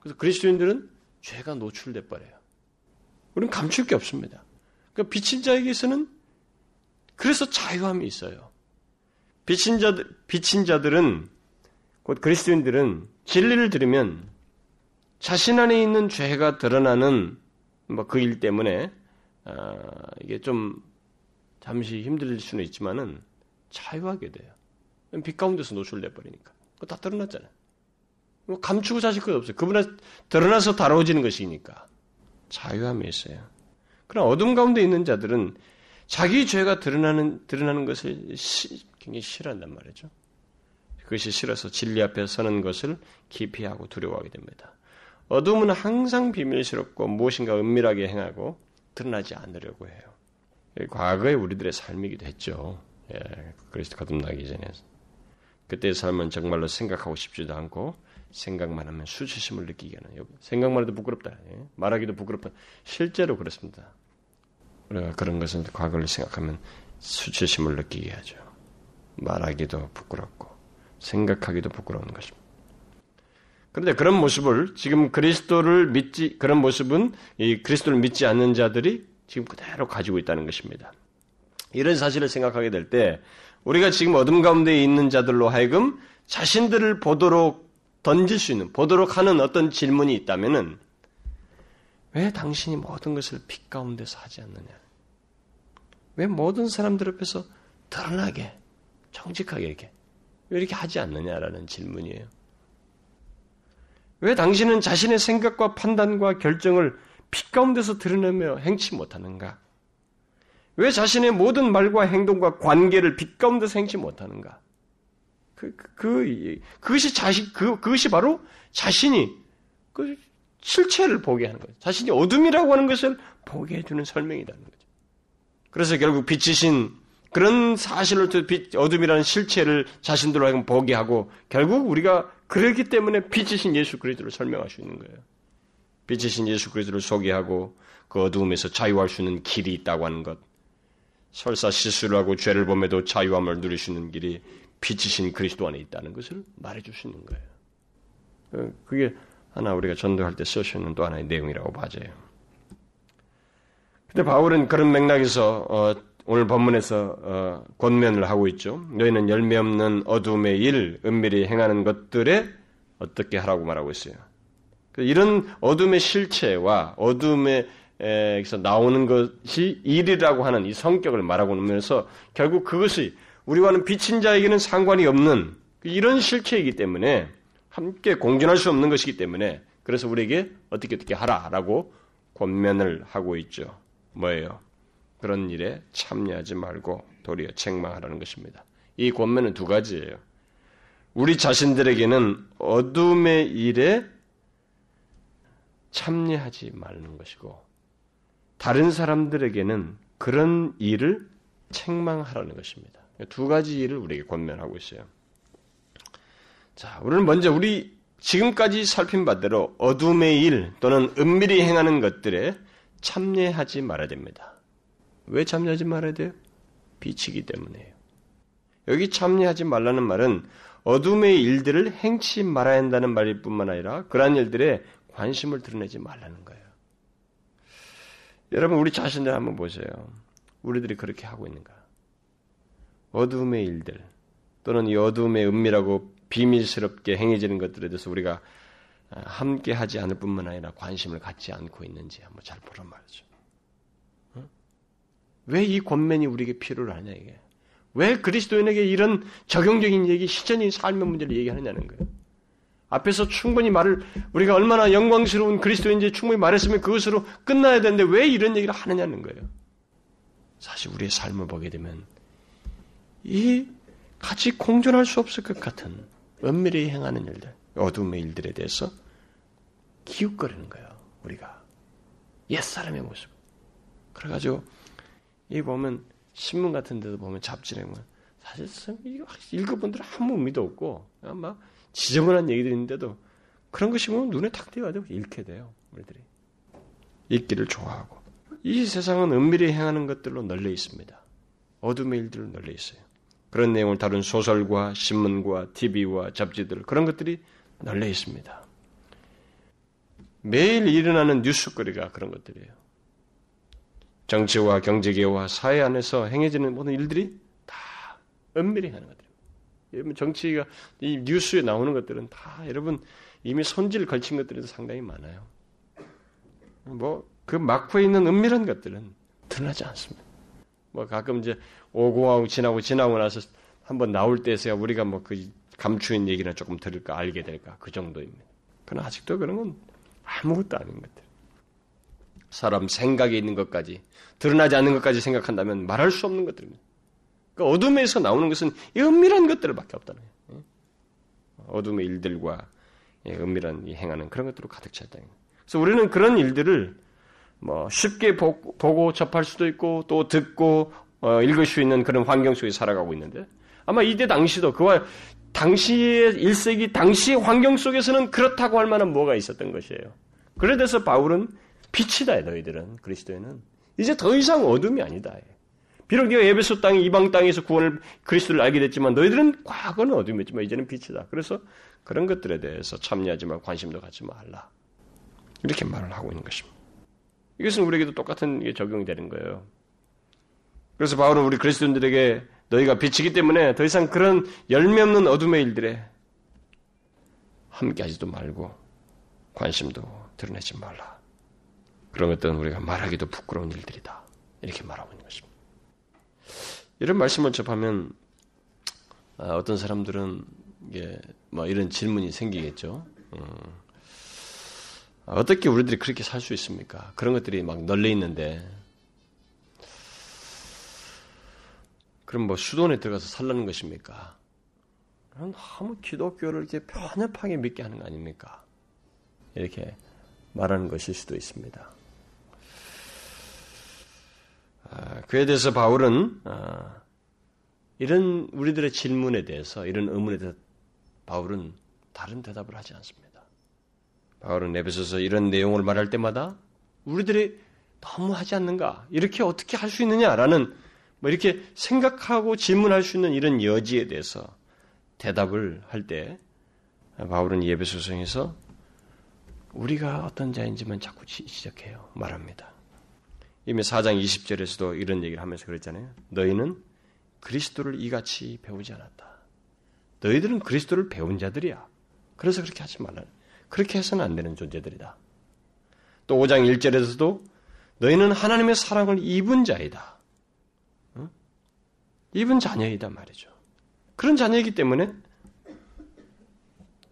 S1: 그래서 그리스도인들은 죄가 노출돼 버려요. 우리는 감출 게 없습니다. 그러니까 비친 자에게서는 그래서 자유함이 있어요. 비친 자들 비친 자들은 곧 그리스도인들은 진리를 들으면 자신 안에 있는 죄가 드러나는 뭐 그 일 때문에 어, 이게 좀 잠시 힘들 수는 있지만은 자유하게 돼요. 빛 가운데서 노출돼 버리니까. 그거 다 드러났잖아요. 뭐 감추고 자실 것 없어요. 그분에 드러나서 다뤄지는 것이니까. 자유함이 있어요. 그러나 어둠 가운데 있는 자들은 자기 죄가 드러나는, 드러나는 것을 시, 굉장히 싫어한단 말이죠. 그것이 싫어서 진리 앞에 서는 것을 기피하고 두려워하게 됩니다. 어둠은 항상 비밀스럽고 무엇인가 은밀하게 행하고 드러나지 않으려고 해요. 과거의 우리들의 삶이기도 했죠. 예, 그리스도 거듭나기 전에. 그때의 삶은 정말로 생각하고 싶지도 않고 생각만 하면 수치심을 느끼게 하는 생각만 해도 부끄럽다. 예? 말하기도 부끄럽다. 실제로 그렇습니다. 우리가 그런 것은 과거를 생각하면 수치심을 느끼게 하죠. 말하기도 부끄럽고 생각하기도 부끄러운 것입니다. 그런데 그런 모습을 지금 그리스도를 믿지 그런 모습은 이 그리스도를 믿지 않는 자들이 지금 그대로 가지고 있다는 것입니다. 이런 사실을 생각하게 될 때 우리가 지금 어둠 가운데 있는 자들로 하여금 자신들을 보도록 던질 수 있는, 보도록 하는 어떤 질문이 있다면은 왜 당신이 모든 것을 빛 가운데서 하지 않느냐? 왜 모든 사람들 앞에서 드러나게, 정직하게 이렇게, 왜 이렇게 하지 않느냐라는 질문이에요. 왜 당신은 자신의 생각과 판단과 결정을 빛 가운데서 드러내며 행치 못하는가? 왜 자신의 모든 말과 행동과 관계를 빛 가운데서 행치 못하는가? 그, 그, 그, 그것이 자신, 그, 그것이 바로 자신이 그 실체를 보게 하는 거죠. 자신이 어둠이라고 하는 것을 보게 해주는 설명이라는 거죠. 그래서 결국 빛이신 그런 사실을 빛, 어둠이라는 실체를 자신들로 하여금 보게 하고 결국 우리가 그렇기 때문에 빛이신 예수 그리스도를 설명할 수 있는 거예요. 빛이신 예수 그리스도를 소개하고 그 어두움에서 자유할 수 있는 길이 있다고 하는 것. 설사 실수를 하고 죄를 범해도 자유함을 누릴 수 있는 길이 빛이신 그리스도 안에 있다는 것을 말해줄 수 있는 거예요. 어, 그게 하나 우리가 전도할 때 쓰시는 또 하나의 내용이라고 봐져요. 근데 바울은 그런 맥락에서 어, 오늘 본문에서 어, 권면을 하고 있죠. 너희는 열매 없는 어둠의 일, 은밀히 행하는 것들에 어떻게 하라고 말하고 있어요. 그 이런 어둠의 실체와 어둠에서 나오는 것이 일이라고 하는 이 성격을 말하고 있면서 결국 그것이 우리와는 비친 자에게는 상관이 없는 이런 실체이기 때문에 함께 공존할 수 없는 것이기 때문에 그래서 우리에게 어떻게 어떻게 하라라고 권면을 하고 있죠. 뭐예요? 그런 일에 참여하지 말고 도리어 책망하라는 것입니다. 이 권면은 두 가지예요. 우리 자신들에게는 어둠의 일에 참여하지 말는 것이고 다른 사람들에게는 그런 일을 책망하라는 것입니다. 두 가지 일을 우리에게 권면하고 있어요. 자, 우리는 먼저 우리 지금까지 살핀 바대로 어둠의 일 또는 은밀히 행하는 것들에 참여하지 말아야 됩니다. 왜 참여하지 말아야 돼요? 빛이기 때문에요. 여기 참여하지 말라는 말은 어둠의 일들을 행치 말아야 한다는 말일 뿐만 아니라 그러한 일들에 관심을 드러내지 말라는 거예요. 여러분, 우리 자신들 한번 보세요. 우리들이 그렇게 하고 있는가? 어둠의 일들, 또는 이 어둠의 은밀하고 비밀스럽게 행해지는 것들에 대해서 우리가 함께 하지 않을 뿐만 아니라 관심을 갖지 않고 있는지 한번 잘 보란 말이죠. 어? 왜이 권면이 우리에게 필요하냐 이게. 왜 그리스도인에게 이런 적용적인 얘기, 실전적인 삶의 문제를 얘기하느냐는 거예요. 앞에서 충분히 말을 우리가 얼마나 영광스러운 그리스도인지 충분히 말했으면 그것으로 끝나야 되는데 왜 이런 얘기를 하느냐는 거예요. 사실 우리의 삶을 보게 되면 이 같이 공존할 수 없을 것 같은 은밀히 행하는 일들, 어둠의 일들에 대해서 기웃거리는 거예요. 우리가 옛사람의 모습. 그래가지고 이 보면 신문 같은 데도 보면 잡지에 보면 사실 이거 읽어본 들은 아무 의미도 없고 막 지저분한 얘기들인데도 그런 것이 보면 눈에 탁 띄어가지고 읽게 돼요. 우리들이 읽기를 좋아하고 이 세상은 은밀히 행하는 것들로 널려 있습니다. 어둠의 일들로 널려 있어요. 그런 내용을 다룬 소설과 신문과 TV와 잡지들 그런 것들이 널려 있습니다. 매일 일어나는 뉴스거리가 그런 것들이에요. 정치와 경제계와 사회 안에서 행해지는 모든 일들이 다 은밀히 하는 것들입니다. 여러분 정치가 이 뉴스에 나오는 것들은 다 여러분 이미 손질 걸친 것들이 상당히 많아요. 뭐 그 막후에 있는 은밀한 것들은 드러나지 않습니다. 뭐 가끔 이제 오고하고 지나고 지나고 나서 한번 나올 때서야 우리가 뭐 그 감추인 얘기나 조금 들을까 알게 될까 그 정도입니다. 그러나 아직도 그런 건 아무것도 아닌 것들. 사람 생각에 있는 것까지 드러나지 않는 것까지 생각한다면 말할 수 없는 것들입니다. 그러니까 어둠에서 나오는 것은 은밀한 것들밖에 없다는 거예요. 어둠의 일들과 은밀한 행하는 그런 것들로 가득 찼다. 그래서 우리는 그런 일들을 뭐 쉽게 보고 접할 수도 있고 또 듣고 어, 읽을 수 있는 그런 환경 속에 살아가고 있는데 아마 이때 당시도 그와 당시의 1세기 당시 환경 속에서는 그렇다고 할 만한 뭐가 있었던 것이에요. 그래 돼서 바울은 빛이다 너희들은 그리스도에는 이제 더 이상 어둠이 아니다. 비록 네가 에베소 땅 이방 땅에서 구원을 그리스도를 알게 됐지만 너희들은 과거는 어둠이었지만 이제는 빛이다. 그래서 그런 것들에 대해서 참여하지 말 관심도 갖지 말라. 이렇게 말을 하고 있는 것입니다. 이것은 우리에게도 똑같은 게 적용이 되는 거예요. 그래서 바울은 우리 그리스도인들에게 너희가 빛이기 때문에 더 이상 그런 열매 없는 어둠의 일들에 함께하지도 말고 관심도 드러내지 말라. 그런 것들은 우리가 말하기도 부끄러운 일들이다. 이렇게 말하고 있는 것입니다. 이런 말씀을 접하면 아, 어떤 사람들은 이게 뭐 이런 질문이 생기겠죠. 음, 어떻게 우리들이 그렇게 살 수 있습니까? 그런 것들이 막 널려 있는데 그럼 뭐 수도원에 들어가서 살라는 것입니까? 너무 기독교를 이렇게 편협하게 믿게 하는 거 아닙니까? 이렇게 말하는 것일 수도 있습니다. 아, 그에 대해서 바울은 아, 이런 우리들의 질문에 대해서 이런 의문에 대해서 바울은 다른 대답을 하지 않습니다. 바울은 에베소서 이런 내용을 말할 때마다 우리들이 너무 하지 않는가? 이렇게 어떻게 할 수 있느냐라는 뭐 이렇게 생각하고 질문할 수 있는 이런 여지에 대해서 대답을 할 때 바울은 예배소성에서 우리가 어떤 자인지만 자꾸 시작해요. 말합니다. 이미 4장 20절에서도 이런 얘기를 하면서 그랬잖아요. 너희는 그리스도를 이같이 배우지 않았다. 너희들은 그리스도를 배운 자들이야. 그래서 그렇게 하지 말라. 그렇게 해서는 안 되는 존재들이다. 또 5장 1절에서도 너희는 하나님의 사랑을 입은 자이다. 응? 입은 자녀이다 말이죠. 그런 자녀이기 때문에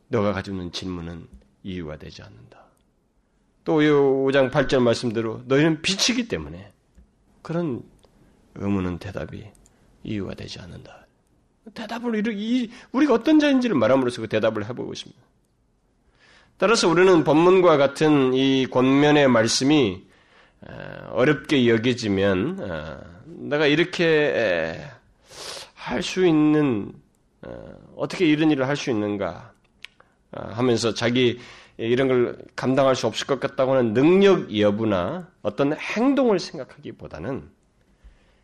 S1: 너가 가지고 있는 질문은 이유가 되지 않는다. 또 5장 8절 말씀대로 너희는 빛이기 때문에 그런 의문은 대답이 이유가 되지 않는다. 대답을 이르 우리가 어떤 자인지를 말함으로써 그 대답을 해보고 있습니다. 따라서 우리는 본문과 같은 이 권면의 말씀이 어렵게 여겨지면 어, 내가 이렇게 할 수 있는 어, 어떻게 이런 일을 할 수 있는가 어, 하면서 자기 이런 걸 감당할 수 없을 것 같다고 하는 능력 여부나 어떤 행동을 생각하기보다는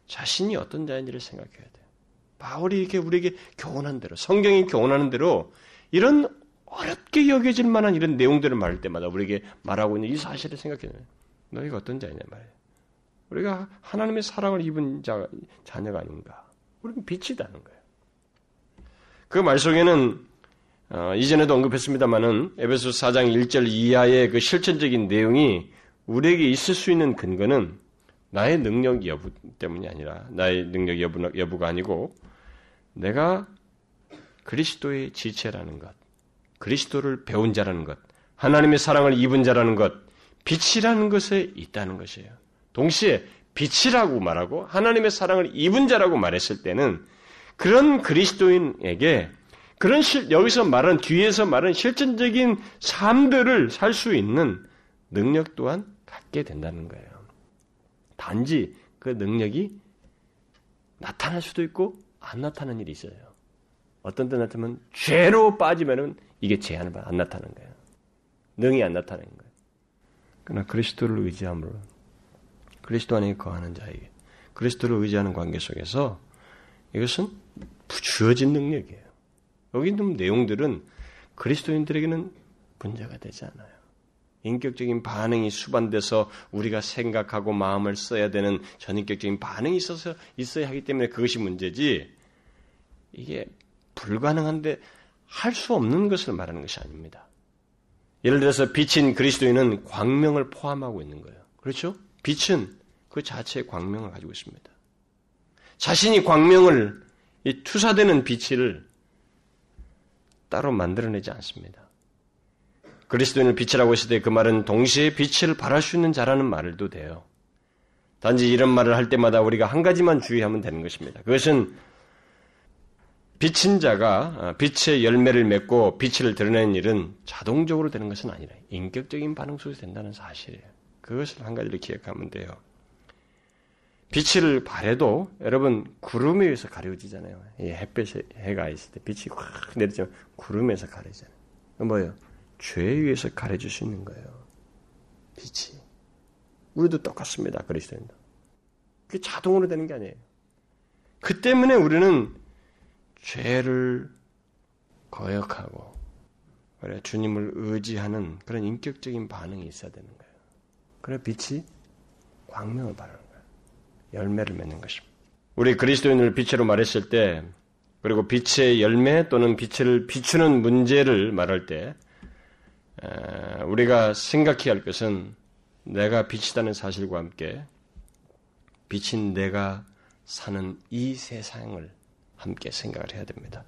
S1: 자신이 어떤 자인지를 생각해야 돼요. 바울이 이렇게 우리에게 교훈한 대로, 성경이 교훈하는 대로 이런 어렵게 여겨질 만한 이런 내용들을 말할 때마다 우리에게 말하고 있는 이 사실을 생각해야 돼요. 너희가 어떤 자이냐 말이에요. 우리가 하나님의 사랑을 입은 자, 자녀가 아닌가. 우리는 빛이다는 거예요. 그 말 속에는 어, 이전에도 언급했습니다만은 에베소 4장 1절 이하의 그 실천적인 내용이 우리에게 있을 수 있는 근거는 나의 능력 여부 때문이 아니라 나의 능력 여부, 여부가 아니고 내가 그리스도의 지체라는 것, 그리스도를 배운 자라는 것, 하나님의 사랑을 입은 자라는 것, 빛이라는 것에 있다는 것이에요. 동시에 빛이라고 말하고 하나님의 사랑을 입은 자라고 말했을 때는 그런 그리스도인에게 그런 실, 여기서 말한 뒤에서 말한 실전적인 삶들을 살 수 있는 능력 또한 갖게 된다는 거예요. 단지 그 능력이 나타날 수도 있고 안 나타나는 일이 있어요. 어떤 때 나타나면 죄로 빠지면은 이게 제한을 받아 안 나타나는 거예요. 능이 안 나타나는 거예요. 그러나 그리스도를 의지함으로 그리스도 안에 거하는 자에게 그리스도를 의지하는 관계 속에서 이것은 주어진 능력이에요. 여기 있는 내용들은 그리스도인들에게는 문제가 되지 않아요. 인격적인 반응이 수반돼서 우리가 생각하고 마음을 써야 되는 전인격적인 반응이 있어서 있어야 하기 때문에 그것이 문제지 이게 불가능한데 할 수 없는 것을 말하는 것이 아닙니다. 예를 들어서 빛인 그리스도인은 광명을 포함하고 있는 거예요. 그렇죠? 빛은 그 자체의 광명을 가지고 있습니다. 자신이 광명을 투사되는 빛을 따로 만들어내지 않습니다. 그리스도인을 빛이라고 했을 때 그 말은 동시에 빛을 발할 수 있는 자라는 말도 돼요. 단지 이런 말을 할 때마다 우리가 한 가지만 주의하면 되는 것입니다. 그것은 빛인 자가 어, 빛의 열매를 맺고 빛을 드러내는 일은 자동적으로 되는 것은 아니라 인격적인 반응 속에서 된다는 사실이에요. 그것을 한 가지를 기억하면 돼요. 빛을 발해도 여러분 구름에 의해서 가려지잖아요. 햇볕에 해가 있을 때 빛이 확 내리지만 구름에서 가려지잖아요. 뭐예요? 죄에 의해서 가려질 수 있는 거예요. 빛이. 우리도 똑같습니다. 그리스도인도. 그게 자동으로 되는 게 아니에요. 그 때문에 우리는 죄를 거역하고 주님을 의지하는 그런 인격적인 반응이 있어야 되는 거예요. 그래 빛이 광명을 발하는. 열매를 맺는 것입니다. 우리 그리스도인을 빛으로 말했을 때 그리고 빛의 열매 또는 빛을 비추는 문제를 말할 때 우리가 생각해야 할 것은 내가 빛이다는 사실과 함께 빛인 내가 사는 이 세상을 함께 생각을 해야 됩니다.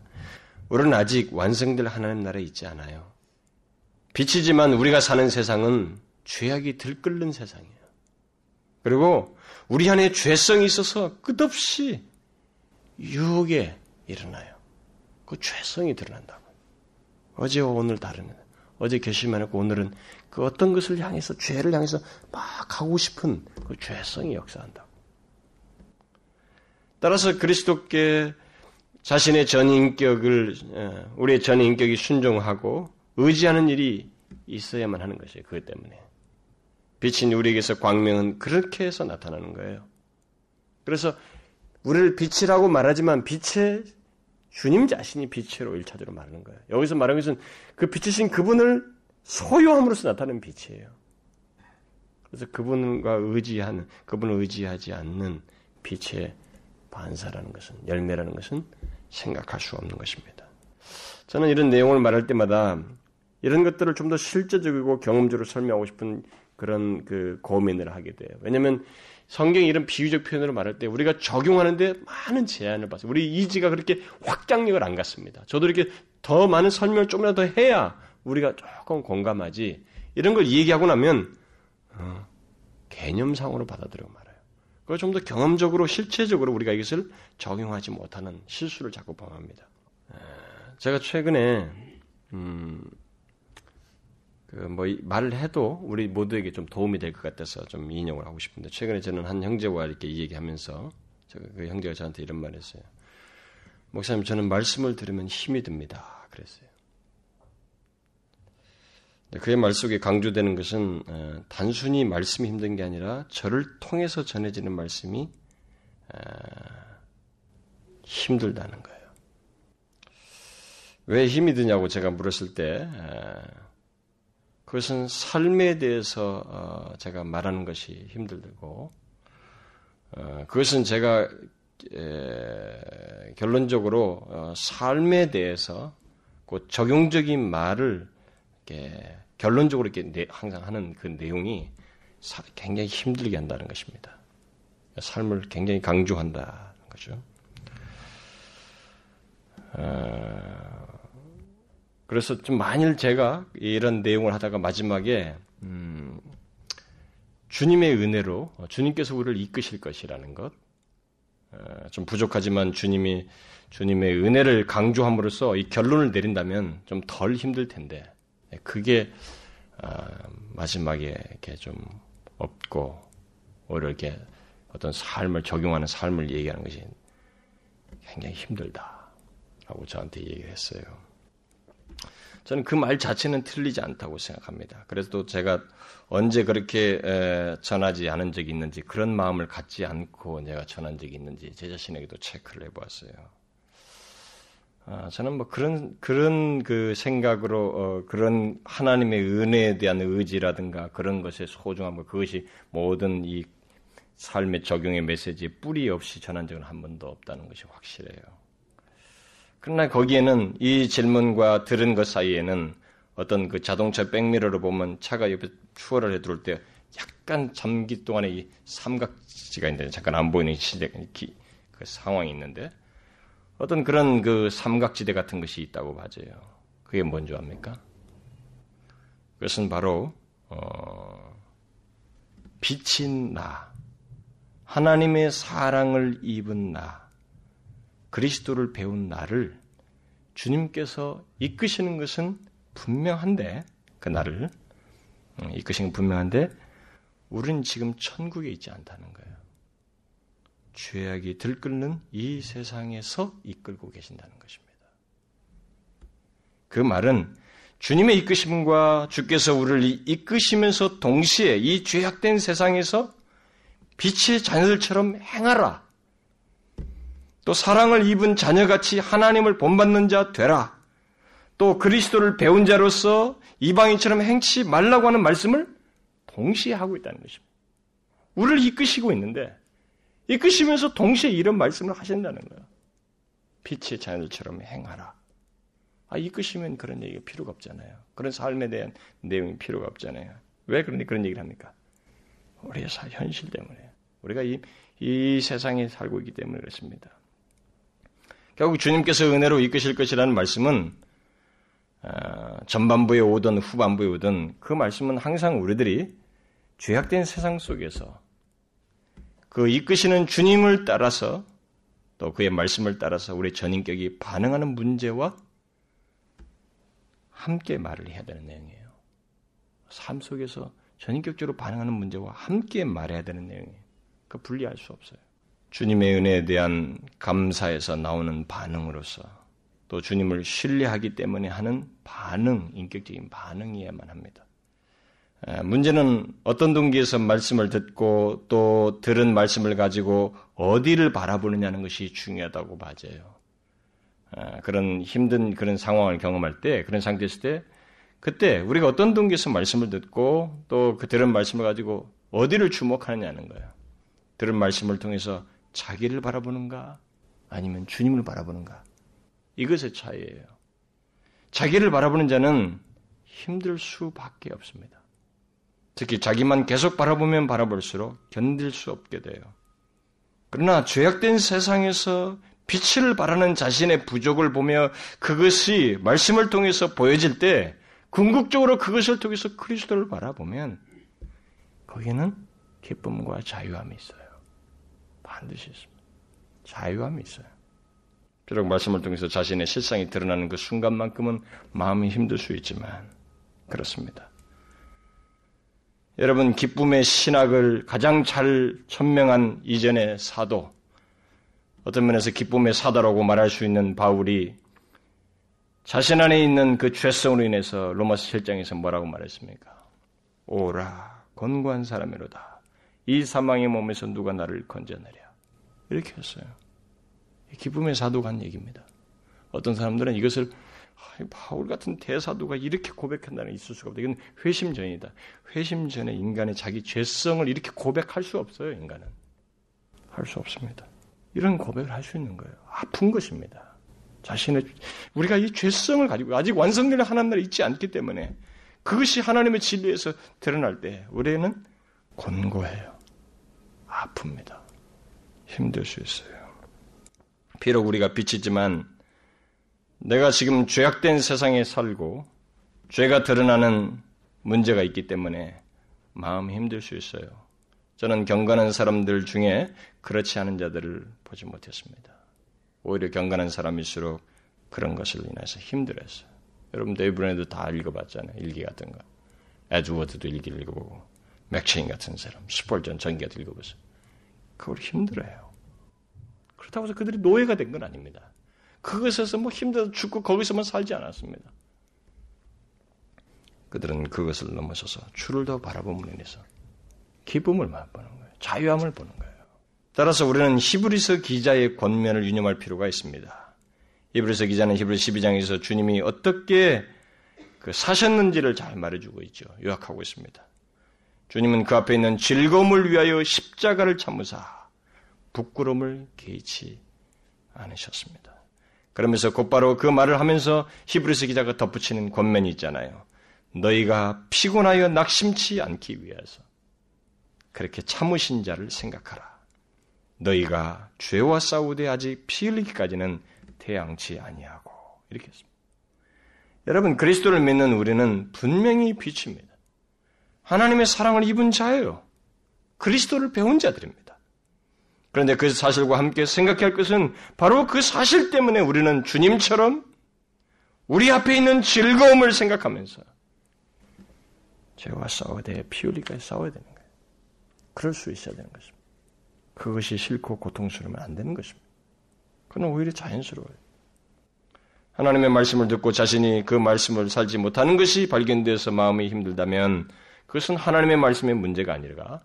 S1: 우리는 아직 완성될 하나님 나라에 있지 않아요. 빛이지만 우리가 사는 세상은 죄악이 들끓는 세상이에요. 그리고 우리 안에 죄성이 있어서 끝없이 유혹에 일어나요. 그 죄성이 드러난다고. 어제와 오늘 다르면 어제 결심만 했고 오늘은 그 어떤 것을 향해서 죄를 향해서 막 하고 싶은 그 죄성이 역사한다고. 따라서 그리스도께 자신의 전인격을 우리의 전인격이 순종하고 의지하는 일이 있어야만 하는 것이에요. 그것 때문에 빛인 우리에게서 광명은 그렇게 해서 나타나는 거예요. 그래서 우리를 빛이라고 말하지만 빛의 주님 자신이 빛으로 일차적으로 말하는 거예요. 여기서 말하는 것은 그 빛이신 그분을 소유함으로써 나타나는 빛이에요. 그래서 그분과 의지하는, 그분을 의지하지 않는 빛의 반사라는 것은, 열매라는 것은 생각할 수 없는 것입니다. 저는 이런 내용을 말할 때마다 이런 것들을 좀 더 실제적이고 경험적으로 설명하고 싶은 그런 그 고민을 하게 돼요. 왜냐하면 성경이 이런 비유적 표현으로 말할 때 우리가 적용하는데 많은 제한을 받아요. 우리 이지가 그렇게 확장력을 안 갖습니다. 저도 이렇게 더 많은 설명을 좀이라도 해야 우리가 조금 공감하지. 이런 걸 얘기하고 나면 어, 개념상으로 받아들이고 말아요. 그걸 좀 더 경험적으로 실체적으로 우리가 이것을 적용하지 못하는 실수를 자꾸 범합니다. 제가 최근에 음, 그뭐 말을 해도 우리 모두에게 좀 도움이 될 것 같아서 좀 인용을 하고 싶은데 최근에 저는 한 형제와 이렇게 얘기하면서 그 형제가 저한테 이런 말했어요. 목사님 저는 말씀을 들으면 힘이 듭니다. 그랬어요. 그의 말 속에 강조되는 것은 어, 단순히 말씀이 힘든 게 아니라 저를 통해서 전해지는 말씀이 어, 힘들다는 거예요. 왜 힘이 드냐고 제가 물었을 때 어, 그것은 삶에 대해서 어, 제가 말하는 것이 힘들고 어, 그것은 제가 결론적으로 어, 삶에 대해서 그 적용적인 말을 결론적으로 이렇게 항상 하는 그 내용이 굉장히 힘들게 한다는 것입니다. 삶을 굉장히 강조한다는 거죠. 그래서 좀 만일 제가 이런 내용을 하다가 마지막에 음, 주님의 은혜로 주님께서 우리를 이끄실 것이라는 것, 어, 좀 부족하지만 주님이 주님의 은혜를 강조함으로써 이 결론을 내린다면 좀 덜 힘들 텐데 그게 어, 마지막에 이렇게 좀 없고 오히려 이렇게 어떤 삶을 적용하는 삶을 얘기하는 것이 굉장히 힘들다라고 저한테 얘기를 했어요. 저는 그 말 자체는 틀리지 않다고 생각합니다. 그래서 또 제가 언제 그렇게 전하지 않은 적이 있는지 그런 마음을 갖지 않고 내가 전한 적이 있는지 제 자신에게도 체크를 해보았어요. 아, 저는 뭐 그런 그런 그 생각으로 어, 그런 하나님의 은혜에 대한 의지라든가 그런 것의 소중함, 뭐 그것이 모든 이 삶의 적용의 메시지에 뿌리 없이 전한 적은 한 번도 없다는 것이 확실해요. 그러나 거기에는 이 질문과 들은 것 사이에는 어떤 그 자동차 백미러로 보면 차가 옆에 추월을 해 들어올 때 약간 잠기 동안에 이 삼각지가 있는데 잠깐 안 보이는 시대, 그 상황이 있는데 어떤 그런 그 삼각지대 같은 것이 있다고 봐져요. 그게 뭔지 압니까? 그것은 바로 어, 빛인 나, 하나님의 사랑을 입은 나, 그리스도를 배운 나를 주님께서 이끄시는 것은 분명한데 그 나를 음, 이끄시는 분명한데 우리는 지금 천국에 있지 않다는 거예요. 죄악이 들끓는 이 세상에서 이끌고 계신다는 것입니다. 그 말은 주님의 이끄심과 주께서 우리를 이끄시면서 동시에 이 죄악된 세상에서 빛의 자녀들처럼 행하라. 또 사랑을 입은 자녀같이 하나님을 본받는 자 되라. 또 그리스도를 배운 자로서 이방인처럼 행치 말라고 하는 말씀을 동시에 하고 있다는 것입니다. 우리를 이끄시고 있는데 이끄시면서 동시에 이런 말씀을 하신다는 거예요. 빛의 자녀들처럼 행하라. 아, 이끄시면 그런 얘기가 필요가 없잖아요. 그런 삶에 대한 내용이 필요가 없잖아요. 왜 그런, 그런 얘기를 합니까? 우리의 현실 때문에. 우리가 이, 이 세상에 살고 있기 때문에 그렇습니다. 결국 주님께서 은혜로 이끄실 것이라는 말씀은 어, 전반부에 오든 후반부에 오든 그 말씀은 항상 우리들이 죄악된 세상 속에서 그 이끄시는 주님을 따라서 또 그의 말씀을 따라서 우리 전인격이 반응하는 문제와 함께 말을 해야 되는 내용이에요. 삶 속에서 전인격적으로 반응하는 문제와 함께 말해야 되는 내용이에요. 그 분리할 수 없어요. 주님의 은혜에 대한 감사에서 나오는 반응으로서 또 주님을 신뢰하기 때문에 하는 반응, 인격적인 반응이어야만 합니다. 문제는 어떤 동기에서 말씀을 듣고 또 들은 말씀을 가지고 어디를 바라보느냐는 것이 중요하다고 맞아요. 그런 힘든 그런 상황을 경험할 때, 그런 상태에 있을 때, 그때 우리가 어떤 동기에서 말씀을 듣고 또 그 들은 말씀을 가지고 어디를 주목하느냐는 거예요. 들은 말씀을 통해서 자기를 바라보는가 아니면 주님을 바라보는가 이것의 차이예요. 자기를 바라보는 자는 힘들 수밖에 없습니다. 특히 자기만 계속 바라보면 바라볼수록 견딜 수 없게 돼요. 그러나 죄악된 세상에서 빛을 발하는 자신의 부족을 보며 그것이 말씀을 통해서 보여질 때 궁극적으로 그것을 통해서 그리스도를 바라보면 거기는 기쁨과 자유함이 있어요. 반드시 있습니다. 자유함이 있어요. 비록 말씀을 통해서 자신의 실상이 드러나는 그 순간만큼은 마음이 힘들 수 있지만 그렇습니다. 여러분 기쁨의 신학을 가장 잘 천명한 이전의 사도 어떤 면에서 기쁨의 사도라고 말할 수 있는 바울이 자신 안에 있는 그 죄성으로 인해서 로마서 7장에서 뭐라고 말했습니까? 오라 권고한 사람이로다. 이 사망의 몸에서 누가 나를 건져내랴. 이렇게 했어요. 기쁨의 사도가 한 얘기입니다. 어떤 사람들은 이것을 바울 같은 대사도가 이렇게 고백한다는 있을 수가 없다. 이건 회심 전이다. 회심 전에 인간의 자기 죄성을 이렇게 고백할 수 없어요. 인간은 할 수 없습니다. 이런 고백을 할 수 있는 거예요. 아픈 것입니다. 자신의 우리가 이 죄성을 가지고 아직 완성된 하나님 나라에 있지 않기 때문에 그것이 하나님의 진리에서 드러날 때 우리는 곤고해요. 아픕니다. 힘들 수 있어요. 비록 우리가 빛이지만 내가 지금 죄악된 세상에 살고 죄가 드러나는 문제가 있기 때문에 마음이 힘들 수 있어요. 저는 경건한 사람들 중에 그렇지 않은 자들을 보지 못했습니다. 오히려 경건한 사람일수록 그런 것을 인해서 힘들었어요. 여러분 데이브런에도 다 읽어봤잖아요. 일기 같은 거. 에드워즈도 일기를 읽어보고 맥체인 같은 사람, 스펄전 전기가 읽어보세요. 그걸 힘들어요. 그렇다고 해서 그들이 노예가 된 건 아닙니다. 그것에서 뭐 힘들어 죽고 거기서만 살지 않았습니다. 그들은 그것을 넘어서서 주를 더 바라봄으로 인해서 기쁨을 맛보는 거예요. 자유함을 보는 거예요. 따라서 우리는 히브리서 기자의 권면을 유념할 필요가 있습니다. 히브리서 기자는 히브리 12장에서 주님이 어떻게 그 사셨는지를 잘 말해주고 있죠. 요약하고 있습니다. 주님은 그 앞에 있는 즐거움을 위하여 십자가를 참으사 부끄러움을 개의치 않으셨습니다. 그러면서 곧바로 그 말을 하면서 히브리서 기자가 덧붙이는 권면이 있잖아요. 너희가 피곤하여 낙심치 않기 위해서 그렇게 참으신 자를 생각하라. 너희가 죄와 싸우되 아직 피 흘리기까지는 태양치 아니하고 이렇게 했습니다. 여러분 그리스도를 믿는 우리는 분명히 빛입니다. 하나님의 사랑을 입은 자예요. 그리스도를 배운 자들입니다. 그런데 그 사실과 함께 생각할 것은 바로 그 사실 때문에 우리는 주님처럼 우리 앞에 있는 즐거움을 생각하면서 죄와 싸워야 돼. 피 흘리까지 싸워야 되는 거예요. 그럴 수 있어야 되는 것입니다. 그것이 싫고 고통스러우면 안 되는 것입니다. 그건 오히려 자연스러워요. 하나님의 말씀을 듣고 자신이 그 말씀을 살지 못하는 것이 발견돼서 마음이 힘들다면 그것은 하나님의 말씀의 문제가 아니라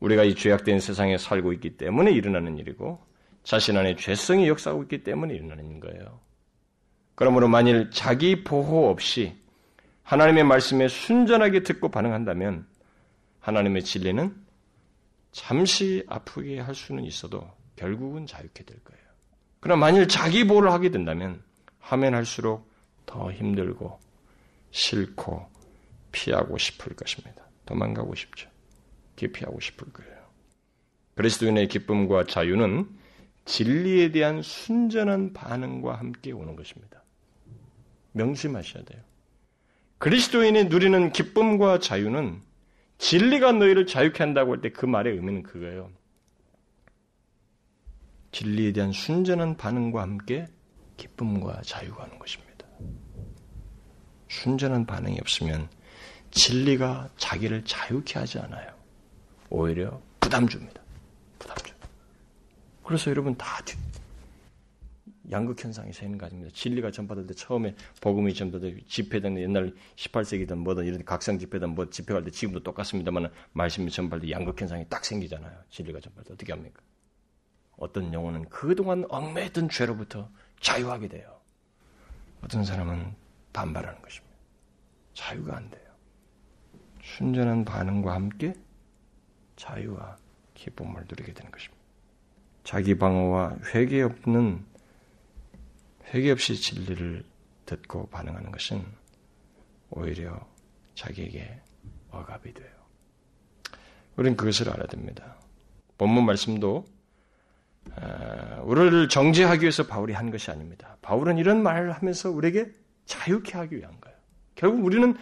S1: 우리가 이 죄악된 세상에 살고 있기 때문에 일어나는 일이고 자신 안에 죄성이 역사하고 있기 때문에 일어나는 거예요. 그러므로 만일 자기 보호 없이 하나님의 말씀에 순전하게 듣고 반응한다면 하나님의 진리는 잠시 아프게 할 수는 있어도 결국은 자유케 될 거예요. 그러나 만일 자기 보호를 하게 된다면 하면 할수록 더 힘들고 싫고 피하고 싶을 것입니다. 도망가고 싶죠. 기피하고 싶을 거예요. 그리스도인의 기쁨과 자유는 진리에 대한 순전한 반응과 함께 오는 것입니다. 명심하셔야 돼요. 그리스도인이 누리는 기쁨과 자유는 진리가 너희를 자유케 한다고 할 때 그 말의 의미는 그거예요. 진리에 대한 순전한 반응과 함께 기쁨과 자유가 오는 것입니다. 순전한 반응이 없으면 진리가 자기를 자유케 하지 않아요. 오히려 부담 줍니다. 부담 줍니다. 그래서 여러분 다 양극 현상이 생기는 것입니다. 진리가 전파될 때 처음에 복음이 전파될 집회당 옛날 18세기든 뭐든 이런 각성 집회든 뭐 집회할 때 지금도 똑같습니다만 말씀이 전파될 때 양극 현상이 딱 생기잖아요. 진리가 전파될 때 어떻게 합니까? 어떤 영혼은 그동안 얽매였던 죄로부터 자유하게 돼요. 어떤 사람은 반발하는 것입니다. 자유가 안 돼요. 순전한 반응과 함께 자유와 기쁨을 누리게 되는 것입니다. 자기 방어와 회개 없는 회개 없이 진리를 듣고 반응하는 것은 오히려 자기에게 억압이 돼요. 우리는 그것을 알아야 됩니다. 본문 말씀도 우리를 정죄하기 위해서 바울이 한 것이 아닙니다. 바울은 이런 말을 하면서 우리에게 자유케 하기 위한 거예요. 결국 우리는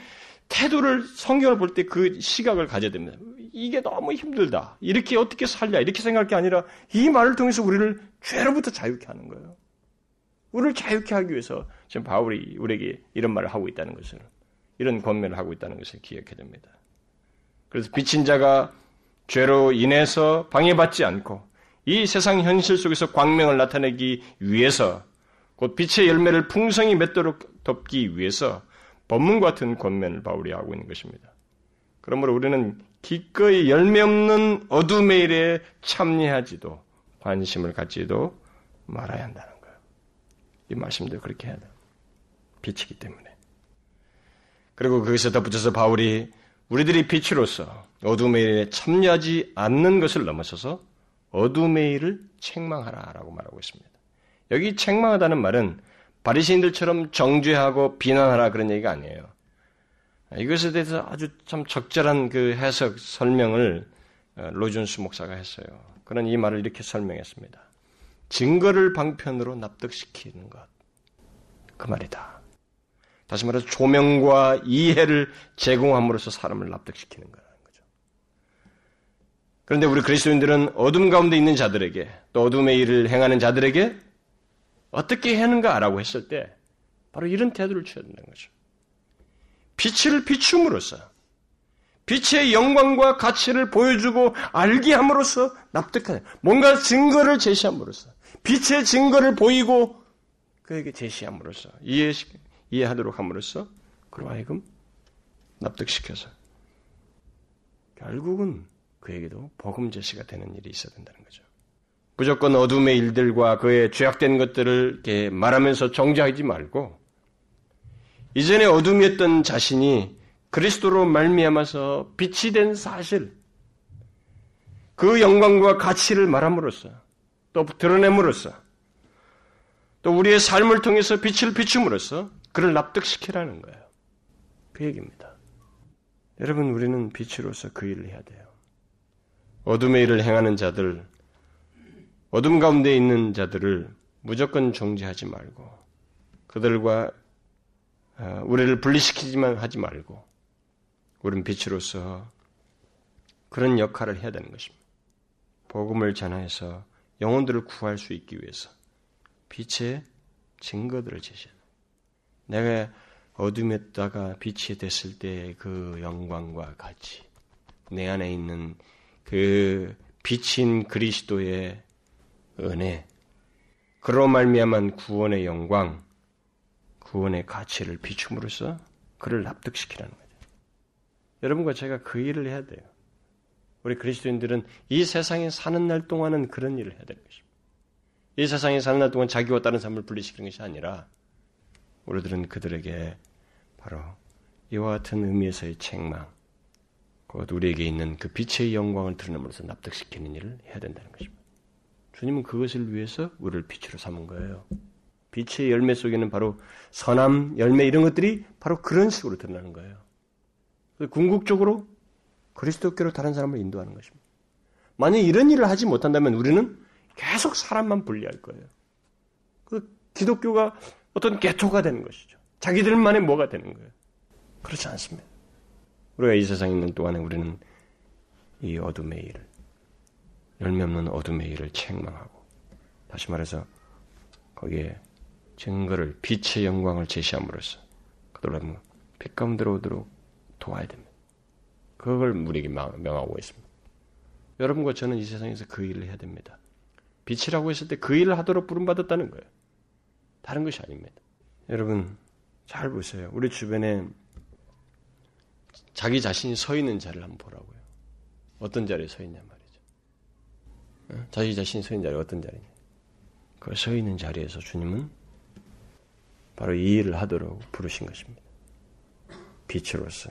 S1: 태도를 성경을 볼 때 그 시각을 가져야 됩니다. 이게 너무 힘들다. 이렇게 어떻게 살냐. 이렇게 생각할 게 아니라 이 말을 통해서 우리를 죄로부터 자유케 하는 거예요. 우리를 자유케 하기 위해서 지금 바울이 우리에게 이런 말을 하고 있다는 것을 이런 권면을 하고 있다는 것을 기억해야 됩니다. 그래서 비친 자가 죄로 인해서 방해받지 않고 이 세상 현실 속에서 광명을 나타내기 위해서 곧 빛의 열매를 풍성히 맺도록 덮기 위해서 법문 같은 권면을 바울이 하고 있는 것입니다. 그러므로 우리는 기꺼이 열매 없는 어둠의 일에 참여하지도 관심을 갖지도 말아야 한다는 거예요. 이 말씀도 그렇게 해야 돼요. 빛이기 때문에. 그리고 거기서 덧붙여서 바울이 우리들이 빛으로서 어둠의 일에 참여하지 않는 것을 넘어서서 어둠의 일을 책망하라라고 말하고 있습니다. 여기 책망하다는 말은 바리새인들처럼 정죄하고 비난하라 그런 얘기가 아니에요. 이것에 대해서 아주 참 적절한 그 해석 설명을 어, 로준스 목사가 했어요. 그런 이 말을 이렇게 설명했습니다. 증거를 방편으로 납득시키는 것. 그 말이다. 다시 말해서 조명과 이해를 제공함으로써 사람을 납득시키는 거라는 거죠. 그런데 우리 그리스도인들은 어둠 가운데 있는 자들에게 또 어둠의 일을 행하는 자들에게 어떻게 하는가라고 했을 때 바로 이런 태도를 취해야 된다는 거죠. 빛을 비춤으로써 빛의 영광과 가치를 보여주고 알게 함으로써 납득하는 뭔가 증거를 제시함으로써 빛의 증거를 보이고 그에게 제시함으로써 이해 이해하도록 함으로써 그로 하여금 납득시켜서 결국은 그에게도 복음 제시가 되는 일이 있어야 된다는 거죠. 무조건 어둠의 일들과 그의 죄악된 것들을 이렇게 말하면서 정죄하지 말고 이전에 어둠이었던 자신이 그리스도로 말미암아서 빛이 된 사실, 그 영광과 가치를 말함으로써 또 드러냄으로써 또 우리의 삶을 통해서 빛을 비춤으로써 그를 납득시키라는 거예요. 그 얘기입니다. 여러분, 우리는 빛으로서 그 일을 해야 돼요. 어둠의 일을 행하는 자들, 어둠 가운데 있는 자들을 무조건 정죄하지 말고 그들과 어, 우리를 분리시키지만 하지 말고 우리는 빛으로서 그런 역할을 해야 되는 것입니다. 복음을 전하여서 영혼들을 구할 수 있기 위해서 빛의 증거들을 제시해야 내가 어둠에다가 빛이 됐을 때그 영광과 같이 내 안에 있는 그 빛인 그리스도의 은혜, 그로 말미암은 구원의 영광, 구원의 가치를 비춤으로써 그를 납득시키라는 거죠. 여러분과 제가 그 일을 해야 돼요. 우리 그리스도인들은 이 세상에 사는 날 동안은 그런 일을 해야 되는 것입니다. 이 세상에 사는 날 동안 자기와 다른 삶을 분리시키는 것이 아니라 우리들은 그들에게 바로 이와 같은 의미에서의 책망, 곧 우리에게 있는 그 빛의 영광을 드러내면서 납득시키는 일을 해야 된다는 것입니다. 주님은 그것을 위해서 우리를 빛으로 삼은 거예요. 빛의 열매 속에는 바로 선함, 열매 이런 것들이 바로 그런 식으로 드러나는 거예요. 궁극적으로 그리스도께로 다른 사람을 인도하는 것입니다. 만약 이런 일을 하지 못한다면 우리는 계속 사람만 분리할 거예요. 그 기독교가 어떤 개토가 되는 것이죠. 자기들만의 뭐가 되는 거예요. 그렇지 않습니다. 우리가 이 세상에 있는 동안에 우리는 이 어둠의 일을 열매 없는 어둠의 일을 책망하고 다시 말해서 거기에 증거를 빛의 영광을 제시함으로써 그들은 빛 가운데로 오도록 도와야 됩니다. 그걸 우리에게 명하고 있습니다. 여러분과 저는 이 세상에서 그 일을 해야 됩니다. 빛이라고 했을 때 그 일을 하도록 부름받았다는 거예요. 다른 것이 아닙니다. 여러분, 잘 보세요. 우리 주변에 자기 자신이 서 있는 자리를 한번 보라고요. 어떤 자리에 서 있냐 말이죠. 어? 자기 자신이 서 있는 자리 어떤 자리냐. 그 서 있는 자리에서 주님은 바로 이 일을 하도록 부르신 것입니다. 빛으로서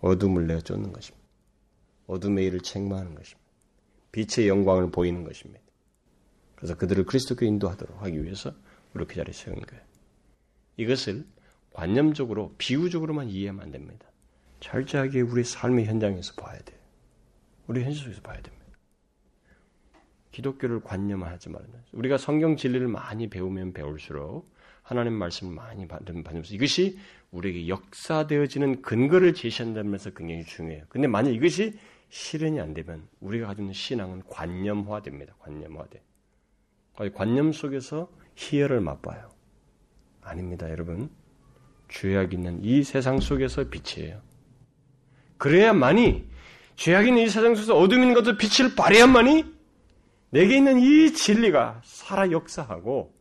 S1: 어둠을 내어 쫓는 것입니다. 어둠의 일을 책망하는 것입니다. 빛의 영광을 보이는 것입니다. 그래서 그들을 그리스도께 인도하도록 하기 위해서 이렇게 자리에 세운 거예요. 이것을 관념적으로 비유적으로만 이해하면 안 됩니다. 철저하게 우리 삶의 현장에서 봐야 돼요. 우리 현실 속에서 봐야 됩니다. 기독교를 관념하지 말아요. 우리가 성경 진리를 많이 배우면 배울수록 하나님 말씀을 많이 받으면서 이것이 우리에게 역사되어지는 근거를 제시한다면서 굉장히 중요해요. 근데 만약 이것이 실현이 안 되면 우리가 있는 신앙은 관념화됩니다. 관념화돼. 관념 속에서 희열을 맛봐요. 아닙니다, 여러분. 죄악 있는 이 세상 속에서 빛이에요. 그래야만이 죄악 있는 이 세상 속에서 어둠 있는 것도 빛을 발해야만이 내게 있는 이 진리가 살아 역사하고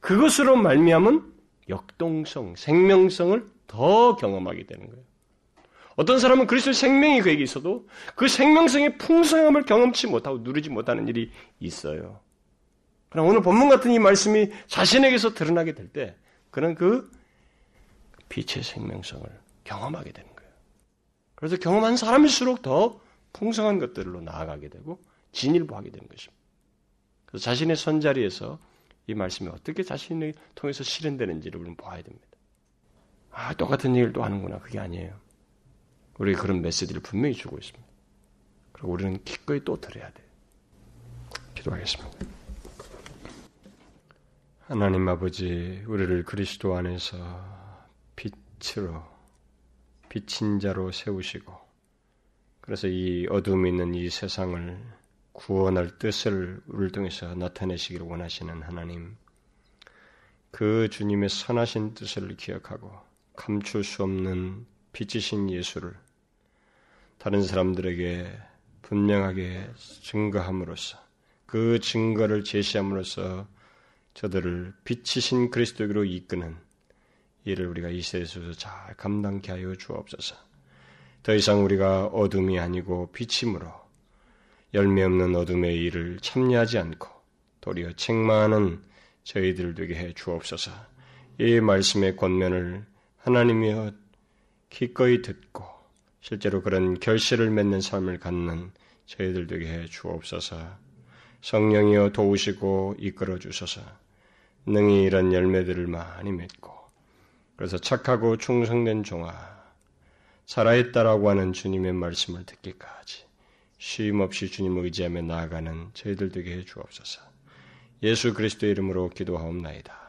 S1: 그것으로 말미암은 역동성, 생명성을 더 경험하게 되는 거예요. 어떤 사람은 그리스도의 생명이 그에게 있어도 그 생명성의 풍성함을 경험치 못하고 누리지 못하는 일이 있어요. 그러나 오늘 본문 같은 이 말씀이 자신에게서 드러나게 될 때 그는 그 빛의 생명성을 경험하게 되는 거예요. 그래서 경험한 사람일수록 더 풍성한 것들로 나아가게 되고 진일보하게 되는 것입니다. 그래서 자신의 선자리에서 이 말씀이 어떻게 자신을 통해서 실현되는지를 우리는 봐야 됩니다. 아, 똑같은 얘기를 또 하는구나. 그게 아니에요. 우리 그런 메시지를 분명히 주고 있습니다. 그리고 우리는 기꺼이 또 들어야 돼요. 기도하겠습니다. 하나님 아버지, 우리를 그리스도 안에서 빛으로, 빛인 자로 세우시고, 그래서 이 어둠이 있는 이 세상을 구원할 뜻을 우리를 통해서 나타내시기를 원하시는 하나님, 그 주님의 선하신 뜻을 기억하고 감출 수 없는 빛이신 예수를 다른 사람들에게 분명하게 증거함으로써 그 증거를 제시함으로써 저들을 빛이신 그리스도로 이끄는 이를 우리가 이 세상에서 잘 감당케 하여 주옵소서. 더 이상 우리가 어둠이 아니고 빛임으로 열매 없는 어둠의 일을 참여하지 않고 도리어 책망하는 저희들 되게 해 주옵소서. 이 말씀의 권면을 하나님이여 기꺼이 듣고 실제로 그런 결실을 맺는 삶을 갖는 저희들 되게 해 주옵소서. 성령이여 도우시고 이끌어 주소서. 능히 이런 열매들을 많이 맺고 그래서 착하고 충성된 종아 살아있다라고 하는 주님의 말씀을 듣기까지 쉼 없이 주님을 의지하며 나아가는 저희들 되게 해 주옵소서. 예수 그리스도의 이름으로 기도하옵나이다.